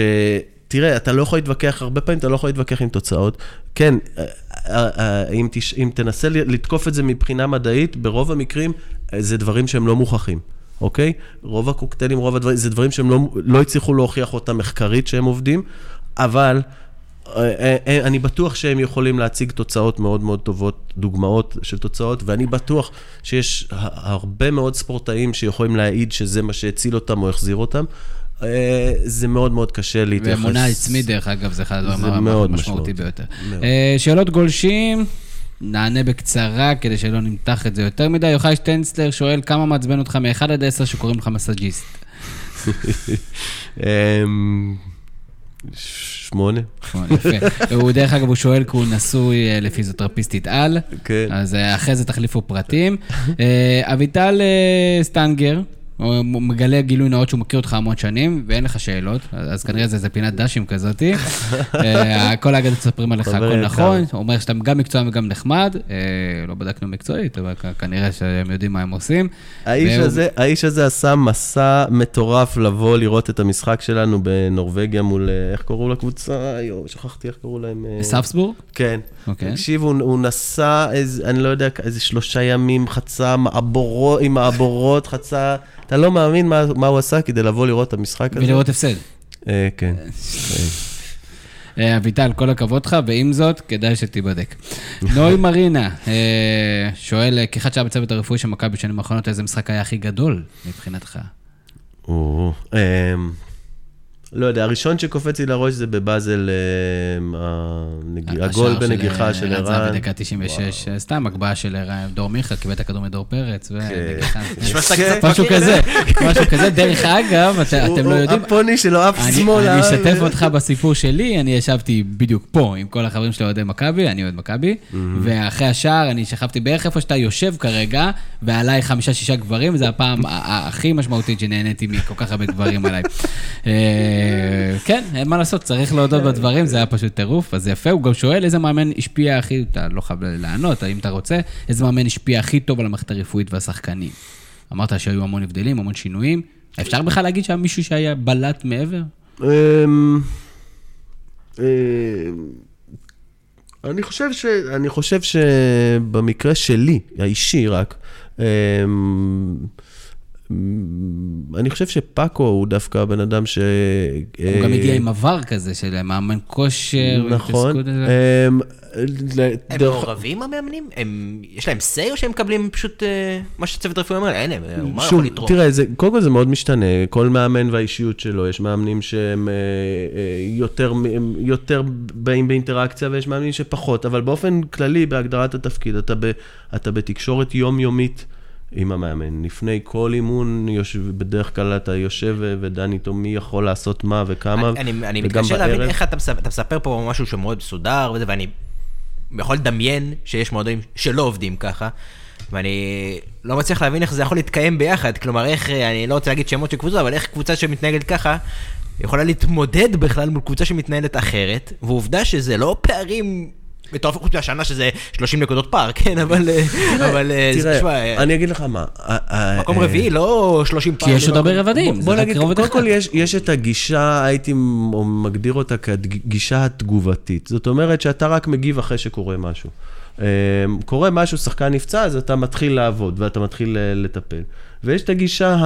תראה, אתה לא יכול להתווכח, הרבה פעמים אתה לא יכול להתווכח עם תוצאות. כן, אה, אה, אה, אם, תש... אם תנסה לתקוף את זה מבחינה מדעית, ברוב המקרים אה, זה דברים שהם לא מוכחים, אוקיי? רוב הקוקטיילים, רוב הדברים, זה דברים שהם לא, לא הצליחו להוכיח אותם מחקרית שהם עובדים, אבל אה, אה, אה, אני בטוח שהם יכולים להציג תוצאות מאוד מאוד טובות, דוגמאות של תוצאות, ואני בטוח שיש הרבה מאוד ספורטאים שיכולים להעיד שזה מה שהציל אותם או החזיר אותם. זה מאוד מאוד קשה להתייחס. ואמונה עצמית, דרך אגב, זה אחד הדברים משמעותי. ביותר. מאוד. שאלות גולשים, נענה בקצרה כדי שלא נמתח את זה יותר מדי. יוחאי שטנצלר שואל, כמה מעצבן אותך מ-1 עד 10 שקוראים לך מסאג'יסט? אמ, שמונה. יפה. הוא, דרך אגב, הוא שואל כי הוא נשוי אה, לפיזיותרפיסטית על, כן. אז אה, אחרי זה תחליפו פרטים. אה, אביטל סטנגר, הוא מגלה גילוי נאות שהוא מכיר אותך המון שנים, ואין לך שאלות, אז כנראה זה איזה פינת דשים כזאתי. אה, כל האגדות מספרים עליך הכל. נכון, הוא אומר שאתה גם מקצוען וגם נחמד, אה, לא בדקנו מקצועית, אבל כנראה שהם יודעים מה הם עושים. האיש הזה, עשה מסע מטורף לבוא לראות את המשחק שלנו בנורבגיה מול, אה, איך קראו לקבוצה? שכחתי איך קראו להם. ספסבורג? כן. אוקיי. תקשיב, הוא, נסע, אני לא יודע, איזה שלושה ימים, חצה מעבורות, עם מעבורות, חצה, אתה לא מאמין מה, מה הוא עשה כדי לבוא לראות את המשחק הזה. ולראות הפסד. אה, כן. אה, אביטל, כל הכבוד לך, ועם זאת, כדאי שתיבדק. נוי מרינה אה, שואל, אה, כאחד שהיה בצוות הרפואי של מכבי בשנים האחרונות, איזה משחק היה הכי גדול מבחינתך? לא יודע, הראשון שקופץ לי לראש זה בבאזל, הנג- הגול השער בנגיחה של ערן זהבי, ערן. דקה 96, אה, סתם הגבהה של ערן- דור מיכה, קיבל את הכדור מדור פרץ, ונגיחה. כן. קצת משהו כזה, זה. משהו כזה. דרך אגב, את- הוא- אתם לא הוא- יודעים, הפוני שלו עף אני- שמאלה. אני אשתף אותך בסיפור שלי, אני ישבתי בדיוק פה עם כל החברים שלי אוהדי מכבי, אני אוהד מכבי, ואחרי השער אני שכבתי בערך איפה שאתה יושב כרגע, ועליי חמישה-שישה גברים, וזו הפעם הכי משמעותית שנהניתי מכל כך הרבה גברים עליי. אה, כן, אין מה לעשות, צריך להודות בדברים, זה היה פשוט טירוף, אז יפה, הוא גם שואל איזה מאמן השפיע הכי, אתה לא חייב לענות, אם אתה רוצה, איזה מאמן השפיע הכי טוב על המערכת הרפואית והשחקנים. אמרת שהיו המון הבדלים, המון שינויים. אפשר בכלל להגיד שהיה מישהו שהיה בלט מעבר? אמ, אמ, אני חושב ש... אני חושב שבמקרה שלי, האישי רק, אמ, אני חושב שפאקו הוא דווקא הבן אדם ש... הוא גם אה, הגיע עם עבר כזה של מאמן כושר. נכון. אמ, הם דרך- מעורבים המאמנים? הם- יש להם say או שהם מקבלים פשוט אה, מה שצוות רפואי אומר? אין להם, מה יכול לתרום? תראה, זה, קודם כל זה מאוד משתנה, כל מאמן והאישיות שלו, יש מאמנים שהם אה, אה, יותר, הם יותר באים באינטראקציה ויש מאמנים שפחות, אבל באופן כללי, בהגדרת התפקיד, אתה, ב, אתה בתקשורת יומיומית עם המאמן. לפני כל אימון, יושב, בדרך כלל אתה יושב ודן איתו מי יכול לעשות מה וכמה, אני- אני אני מתקשה להבין בערב. איך אתה מספר- אתה מספר פה משהו שמאוד מסודר וזה, ואני יכול לדמיין שיש מועדונים שלא עובדים ככה. ואני לא מצליח להבין איך זה יכול להתקיים ביחד, כלומר איך, אני לא רוצה להגיד שמות של קבוצות, אבל איך קבוצה שמתנהגת ככה, יכולה להתמודד בכלל מול קבוצה שמתנהלת אחרת, ועובדה שזה לא פערים מטורפים, חוץ מהשנה שזה 30 נקודות פער, כן, אבל, אה, אבל אה, תראה, אה, אני אגיד לך מה. מקום רביעי, לא 30 פער. כי יש עוד הרבה רבדים. בוא, נגיד, קודם. כל יש, יש את הגישה, הייתי מגדיר אותה כגישה התגובתית. זאת אומרת שאתה רק מגיב אחרי שקורה משהו. אמ, קורה משהו, שחקן נפצע, אז אתה מתחיל לעבוד ואתה מתחיל לטפל. ויש את הגישה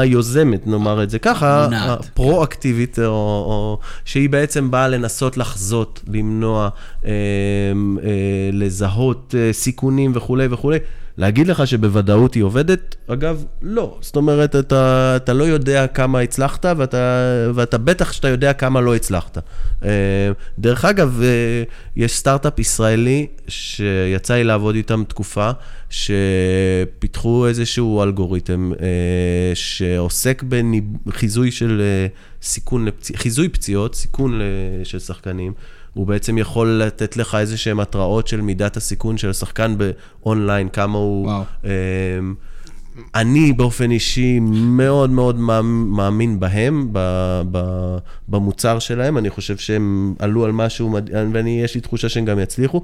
היוזמת, נאמר את זה ככה. הפרו-אקטיבית, או, או, שהיא בעצם באה לנסות לחזות, למנוע, אה, אה, לזהות אה, סיכונים וכולי וכולי. להגיד לך שבוודאות היא עובדת? אגב, לא. זאת אומרת, אתה, אתה לא יודע כמה הצלחת, ואתה, ואתה בטח שאתה יודע כמה לא הצלחת. אה, דרך אגב, אה, יש סטארט-אפ ישראלי שיצא לי לעבוד איתם תקופה, שפיתחו איזשהו אלגוריתם אה, שעוסק בחיזוי של סיכון, לפצ... חיזוי פציעות, סיכון של שחקנים. הוא בעצם יכול לתת לך איזה שהם התראות של מידת הסיכון של השחקן באונליין, כמה הוא... וואו. אמ, אני באופן אישי מאוד מאוד מאמ- מאמין בהם, ב- ב- במוצר שלהם, אני חושב שהם עלו על משהו, מד- ואני, יש לי תחושה שהם גם יצליחו.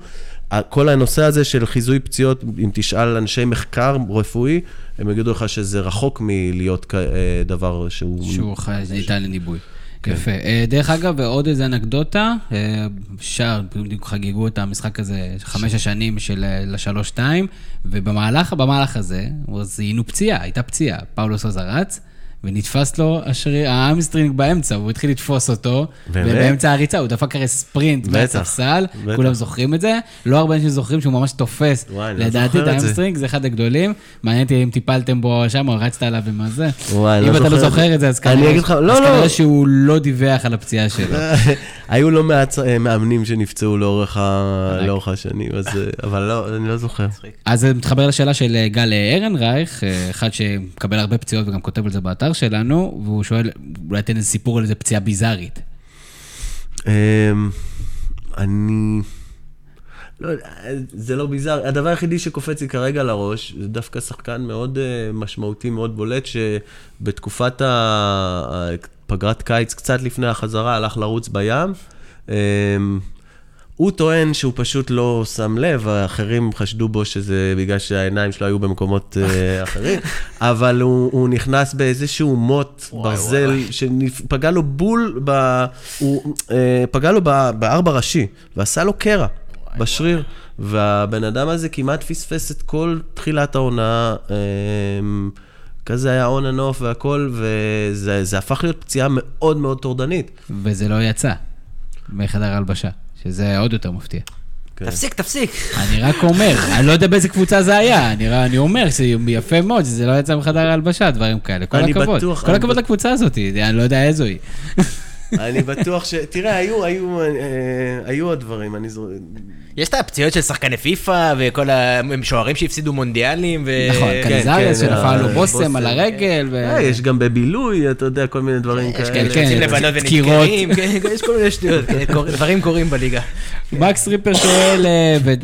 כל הנושא הזה של חיזוי פציעות, אם תשאל אנשי מחקר רפואי, הם יגידו לך שזה רחוק מלהיות אה, דבר שהוא... שהוא חי- ניתן לניבוי. יפה. אה, דרך אגב, עוד איזה אנקדוטה, אה, שער, בדיוק חגגו את המשחק הזה, חמש השנים של אה, לשלוש-שתיים, ובמהלך במהלך הזה, זיהינו פציעה, הייתה פציעה. פאולו סוזה רץ, ונתפס לו השריר, ה hamstring באמצע, והוא התחיל לתפוס אותו, באמת? ובאמצע הריצה הוא דפק הרי ספרינט מהספסל. כולם זוכרים את זה, לא הרבה אנשים זוכרים שהוא ממש תופס, וואי, לא לדעתי את. hamstring, זה אחד הגדולים, מעניין אותי אם טיפלתם בו שם, או רצת עליו עם הזה. וואי, אני אם לא אתה לא זוכר את זה. אז כנראה לא, לא. כנראה שהוא לא דיווח על הפציעה שלו. היו לא מעט אה, מאמנים שנפצעו לאורך, השנים, אז, אה, אבל לא, אני לא זוכר. אז זה מתחבר לשאלה של אה, גל ארנרייך, אחד שמקבל הרבה פציעות וגם כותב על זה באתר שלנו, והוא שואל, אולי תן איזה סיפור על איזה פציעה ביזארית. אמ, אני... לא יודע, זה לא ביזאר. הדבר היחידי שקופץ לי כרגע לראש, זה דווקא שחקן מאוד אה, משמעותי, מאוד בולט, שבתקופת ה- פגרת קיץ, קצת לפני החזרה, הלך לרוץ בים. אמ, הוא טוען שהוא פשוט לא שם לב, האחרים חשדו בו שזה בגלל שהעיניים שלו היו במקומות אה, אחרים, אבל הוא, הוא נכנס באיזשהו מוט ברזל שפגע לו בול, ב, הוא אה, פגע לו בארבע ראשי, ועשה לו קרע בשריר, והבן אדם הזה כמעט פספס את כל תחילת העונה. אה, כזה היה on and off והכל, וזה זה הפך להיות פציעה מאוד מאוד טורדנית. וזה לא יצא מחדר ההלבשה, שזה עוד יותר מפתיע. כן. תפסיק, תפסיק. אני רק אומר, אני לא יודע באיזה קבוצה זה היה, אני, אני אומר שיפה מאוד שזה לא יצא מחדר ההלבשה, דברים כאלה. כל אני הכבוד. כל אני הכבוד לקבוצה הזאת, אני לא יודע איזו היא. אני בטוח ש... תראה, היו, היו, אה, היו עוד דברים, אני זוכר... יש את הפציעות של שחקני פיפא, וכל המשוערים שהפסידו מונדיאלים, ו... נכון, כן, קניזריאס כן, שנפל לו אה, בושם. על הרגל. ו- אה, יש גם בבילוי, אתה יודע, כל מיני דברים יש כאלה. כאלה כן, שיוצאים כן, לבנות. ונתקעים, כן, יש כל מיני שטויות, כן, דברים קורים בליגה. מקס ריפר שואל,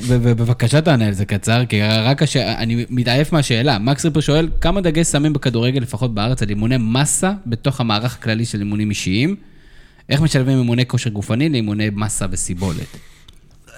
ובבקשה תענה על זה קצר, כי רק הש... אני מתעייף מהשאלה. מקס ריפר שואל, כמה דגש שמים בכדורגל, לפחות בארץ, על אימוני מסה בתוך המערך הכללי של אימונים אישיים? איך משלבים אימוני כושר גופני לאימוני מסה וסיבולת?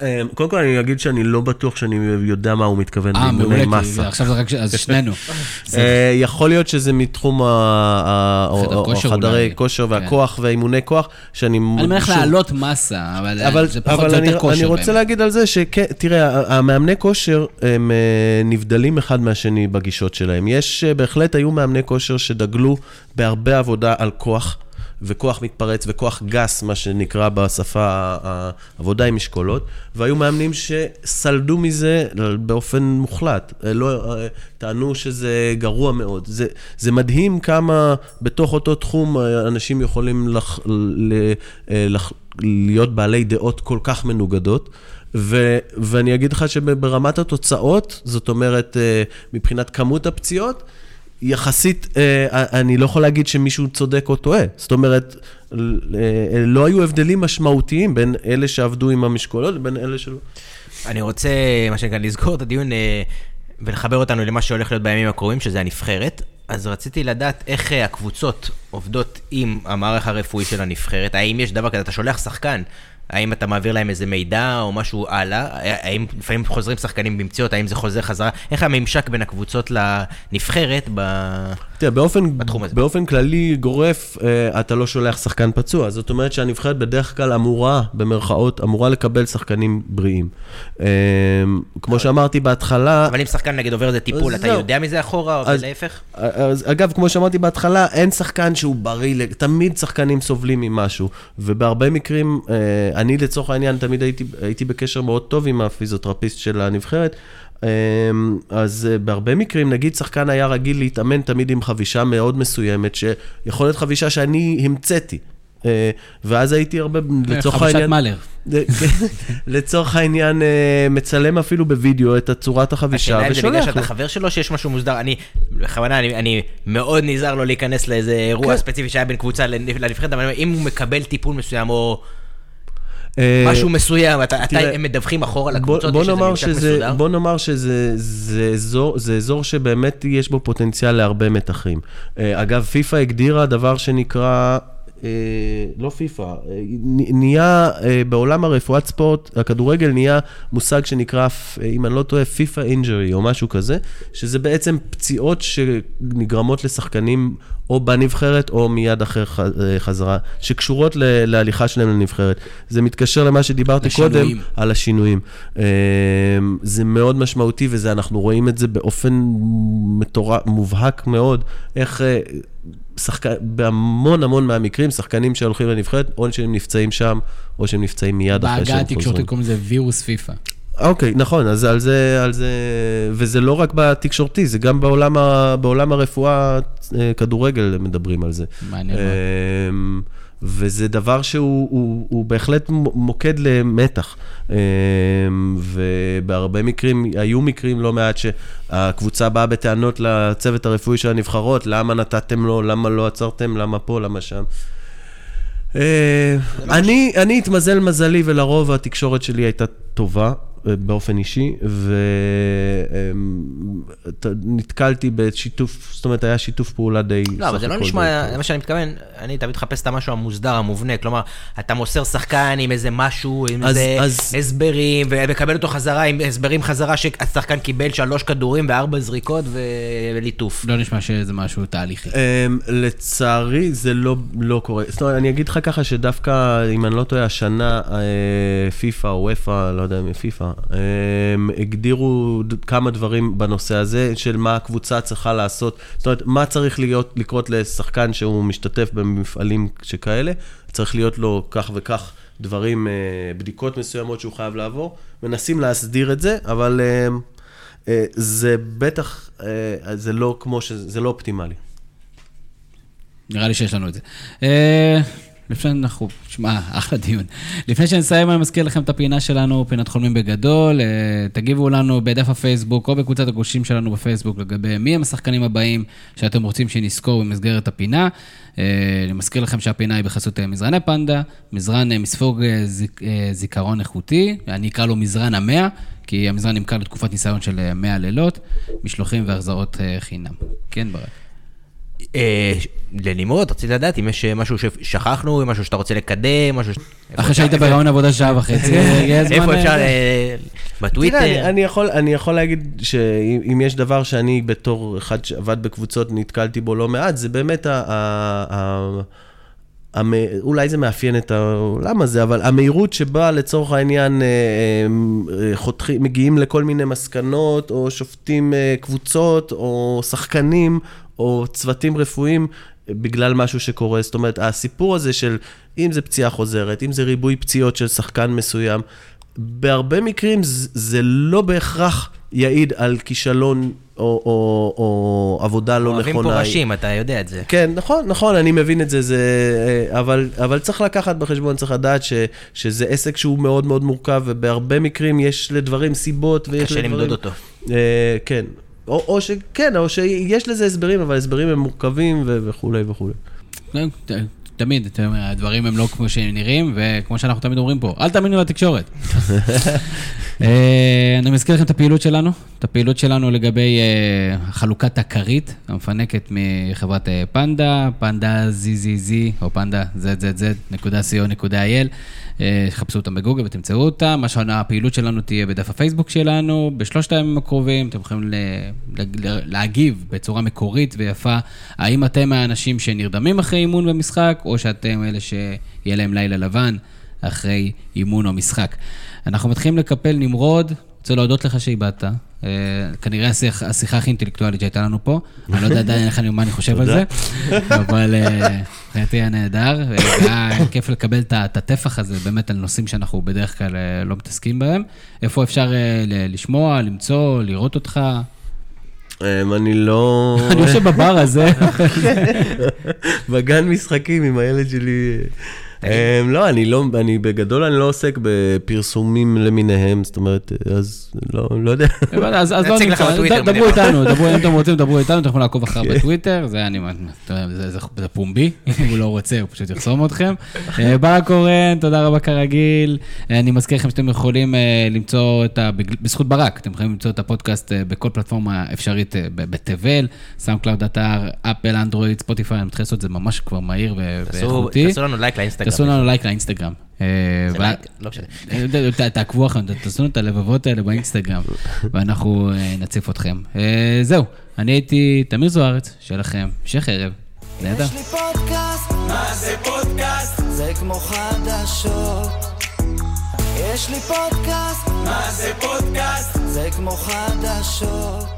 אה, קודם כל אני אגיד שאני לא בטוח שאני יודע מה הוא מתכוון אה, כי מסה. עכשיו זה רק... אז שנינו. אה, יכול להיות שזה מתחום ה- ה- חדר או- או כושר כן. והכוח והאימוני כוח, שאני... אני מניח להעלות מסה, אבל אבל, זה פחות, אבל אני, יותר כושר. אני רוצה. להגיד על זה שכן, תראה, המאמני כושר הם אה, נבדלים אחד מהשני בגישות שלהם. יש, אה, בהחלט היו מאמני כושר שדגלו בהרבה עבודה על כוח, וכוח מתפרץ וכוח גס, מה שנקרא בשפה העבודה עם משקולות, והיו מאמנים שסלדו מזה באופן מוחלט. אה, לא, אה, טענו שזה גרוע מאוד. זה, זה מדהים כמה בתוך אותו תחום אה, אנשים יכולים לח, ל, לח, להיות בעלי דעות כל כך מנוגדות. ו, ואני אגיד לך שברמת התוצאות, זאת אומרת, מבחינת כמות הפציעות, יחסית, אה, אני לא יכול להגיד שמישהו צודק או טועה. זאת אומרת, אה, לא היו הבדלים משמעותיים בין אלה שעבדו עם המשקולות לבין אלה שלא. אני רוצה, מה שנקרא, לסגור את הדיון אה, ולחבר אותנו למה שהולך להיות בימים הקרובים, שזה הנבחרת. אז רציתי לדעת איך אה, הקבוצות עובדות עם המערך הרפואי של הנבחרת. האם יש דבר כזה, אתה שולח שחקן, האם אתה מעביר להם איזה מידע או משהו הלאה? האם לפעמים חוזרים שחקנים במציאות, האם זה חוזר חזרה? איך הממשק בין הקבוצות לנבחרת ב... תראה, באופן, בתחום הזה. באופן כללי גורף, אה, אתה לא שולח שחקן פצוע. זאת אומרת שהנבחרת בדרך כלל אמורה, במרכאות, אמורה לקבל שחקנים בריאים. אה, כמו שאמרתי בהתחלה, אבל אם שחקן נגיד עובר איזה טיפול, אתה. יודע מזה אחורה, אז- ולהפך? אז אגב, כמו שאמרתי בהתחלה, אין שחקן שהוא בריא, תמיד שחקנים סובלים ממשהו. ובהרבה מקרים, אה, אני לצורך העניין תמיד הייתי, הייתי בקשר מאוד טוב עם הפיזיותרפיסט של הנבחרת. אה, אז אה, בהרבה מקרים, נגיד שחקן היה רגיל להתאמן תמיד עם חבישה מאוד מסוימת, שיכול להיות חבישה שאני המצאתי. אה, ואז הייתי הרבה, לצורך חבישת העניין... מאלר. לצורך העניין, אה, מצלם אפילו בווידאו את צורת החבישה השאלה אם זה בגלל ושולח שאתה. חבר שלו שיש משהו מוסדר, אני, בכוונה, אני, אני מאוד נזהר לא להיכנס לאיזה אירוע כן. ספציפי שהיה בין קבוצה לנ- לנבחרת, אבל אם הוא מקבל טיפול מסוים או אה, משהו מסוים, אתה, אתה, הם מדווחים אחורה לקבוצות, יש איזה נאמר ממשק מסודר? בוא נאמר שזה זה אזור, זה אזור שבאמת יש בו פוטנציאל להרבה מתחים. אה, אגב, פיפ"א הגדירה דבר שנקרא, אה, לא פיפ"א, אה, נהיה אה, בעולם הרפואת ספורט, הכדורגל נהיה מושג שנקרא, אם אני לא טועה, פיפ"א injury או משהו כזה, שזה בעצם פציעות שנגרמות לשחקנים או בנבחרת או מיד אחר ח- אה, חזרה, שקשורות ל- להליכה שלהם לנבחרת. זה מתקשר למה שדיברתי קודם. לשינויים. על השינויים. זה מאוד משמעותי, וזה, אנחנו רואים את זה באופן מטורף, מובהק מאוד, איך אה, שחק... בהמון המון מהמקרים, שחקנים שהולכים לנבחרת, או שהם נפצעים שם, או שהם נפצעים מיד אחרי בעגה שהם התקשורתית חוזרים. קוראים לזה וירוס פיפא. אוקיי, נכון, אז על זה, על זה, וזה לא רק בתקשורתי, זה גם בעולם, ה, בעולם הרפואה, אה, כדורגל מדברים על זה. מעניין מאוד. אמ, וזה דבר שהוא הוא, הוא בהחלט מוקד למתח. אמ, ובהרבה מקרים, היו מקרים לא מעט שהקבוצה באה בטענות לצוות הרפואי של הנבחרות, למה נתתם לו, למה לא עצרתם, למה פה, למה שם. אה, אני, אני התמזל מזלי, ולרוב התקשורת שלי הייתה טובה. באופן אישי, ונתקלתי בשיתוף, זאת אומרת, היה שיתוף פעולה די... לא, אבל זה לא נשמע, זה מה שאני מתכוון, אני תמיד מחפש את המשהו המוסדר, המובנה, כלומר, אתה מוסר שחקן עם איזה משהו, עם איזה הסברים, ומקבל אותו חזרה, עם הסברים חזרה שהשחקן קיבל שלוש כדורים וארבע זריקות וליטוף. לא נשמע שזה משהו תהליכי. אמ, לצערי, זה לא, לא קורה. זאת אומרת, אני אגיד לך ככה שדווקא, אם אני לא טועה, השנה, אה, פיפא או ופא, לא יודע אם פיפא, הם הגדירו כמה דברים בנושא הזה, של מה הקבוצה צריכה לעשות. זאת אומרת, מה צריך להיות, לקרות לשחקן שהוא משתתף במפעלים שכאלה? צריך להיות לו כך וכך דברים, אה, בדיקות מסוימות שהוא חייב לעבור. מנסים להסדיר את זה, אבל אה, אה, זה בטח, זה לא כמו ש... זה לא אופטימלי. נראה לי שיש לנו את זה. לפני שאנחנו, שמע, אחלה דיון. לפני שנסיים, אני מזכיר לכם את הפינה שלנו, פינת חולמים בגדול. אה, תגיבו לנו בדף הפייסבוק או בקבוצת הגושים שלנו בפייסבוק לגבי מי הם השחקנים הבאים שאתם רוצים שנזכור במסגרת הפינה. אה, אני מזכיר לכם שהפינה היא בחסות אה, מזרני פנדה, מזרן מספוג זיק, זיכרון איכותי, אני אקרא לו מזרן המאה, כי המזרן נמכר לתקופת ניסיון של 100 לילות, משלוחים והחזרות חינם. כן, ברק. אה, לנמרוד, רציתי לדעת אם יש אה, משהו ששכחנו, משהו שאתה רוצה לקדם, משהו ש... אחרי שהיית ברעיון עבודה שעה וחצי, איפה אפשר, אה, בטוויטר? אני יכול להגיד שאם יש דבר שאני בתור אחד שעבד בקבוצות נתקלתי בו לא מעט, זה באמת אולי זה מאפיין את העולם הזה, אבל המהירות שבה לצורך העניין חותכים, מגיעים לכל מיני מסקנות, או שופטים קבוצות, או שחקנים, או צוותים רפואיים בגלל משהו שקורה. זאת אומרת, הסיפור הזה של אם זה פציעה חוזרת, אם זה ריבוי פציעות של שחקן מסוים, בהרבה מקרים זה לא בהכרח יעיד על כישלון או, או, או עבודה לא נכונה. אוהבים פה ראשים, אתה יודע את זה. כן, נכון, נכון, אני מבין את זה, זה אבל, אבל צריך לקחת בחשבון, צריך לדעת ש, שזה עסק שהוא מאוד מאוד מורכב, ובהרבה מקרים יש לדברים סיבות ויש לדברים... קשה למדוד אותו. אה, כן, או, או שכן, או שיש לזה הסברים, אבל הסברים הם מורכבים וכולי וכולי. כן, תמיד, הדברים הם לא כמו שהם נראים, וכמו שאנחנו תמיד אומרים פה, אל תאמינו לתקשורת. אה, אני מזכיר לכם את הפעילות שלנו, את הפעילות שלנו לגבי אה, חלוקת הכרית המפנקת מחברת אה, פנדה, פנדה ZZZ, או פנדה zzz.co.il. חפשו אותם בגוגל ותמצאו אותם. מה שהפעילות שלנו תהיה בדף הפייסבוק שלנו, בשלושת הימים הקרובים, אתם יכולים להגיב בצורה מקורית ויפה, האם אתם האנשים שנרדמים אחרי אימון במשחק, או שאתם אלה שיהיה להם לילה לבן אחרי אימון או משחק. אנחנו מתחילים לקפל נמרוד, רוצה להודות לך שאיבדת. אה, כנראה השיחה הכי אינטלקטואלית שהייתה לנו פה. אני לא יודע עדיין מה אני חושב על זה, אבל אה, מבחינתי היה נהדר, והיה כיף לקבל את הטפח הזה באמת על נושאים שאנחנו בדרך כלל אה, לא מתעסקים בהם. איפה אפשר לשמוע, למצוא, לראות אותך? אני לא... אני יושב בבר הזה. בגן משחקים עם הילד שלי. אמ, לא, אני לא, אני בגדול אני לא עוסק בפרסומים למיניהם, זאת אומרת, אז לא, לא יודע. אז לא נמצא, דברו איתנו, דברו, אם אתם רוצים, דברו איתנו, אתם יכולים לעקוב אחריו כן. בטוויטר, זה אני, זה פומבי, אם הוא לא רוצה, הוא פשוט יחסום אתכם. אה, ברק קורן, תודה רבה כרגיל. אני מזכיר לכם שאתם יכולים אה, למצוא את ה... בזכות ברק, אתם יכולים למצוא את הפודקאסט אה, בכל פלטפורמה אפשרית בתבל, SoundCloud אתר, Apple, Android, Spotify, אני מתחיל לעשות את זה ממש כבר מהיר ואיכותי. תעשו לנו לייק לאינסטגרם. תעשו לנו לייק לאינסטגרם. אה, לא משנה. אה, תעקבו אחרינו, תעשו לנו את הלבבות האלה באינסטגרם, ואנחנו אה, נציף אתכם. זהו, אני הייתי תמיר זוארץ, שיהיה לכם המשך ערב. נהדר. יש לי פודקאסט, מה זה פודקאסט? זה כמו חדשות. יש לי פודקאסט, מה זה פודקאסט? זה כמו חדשות.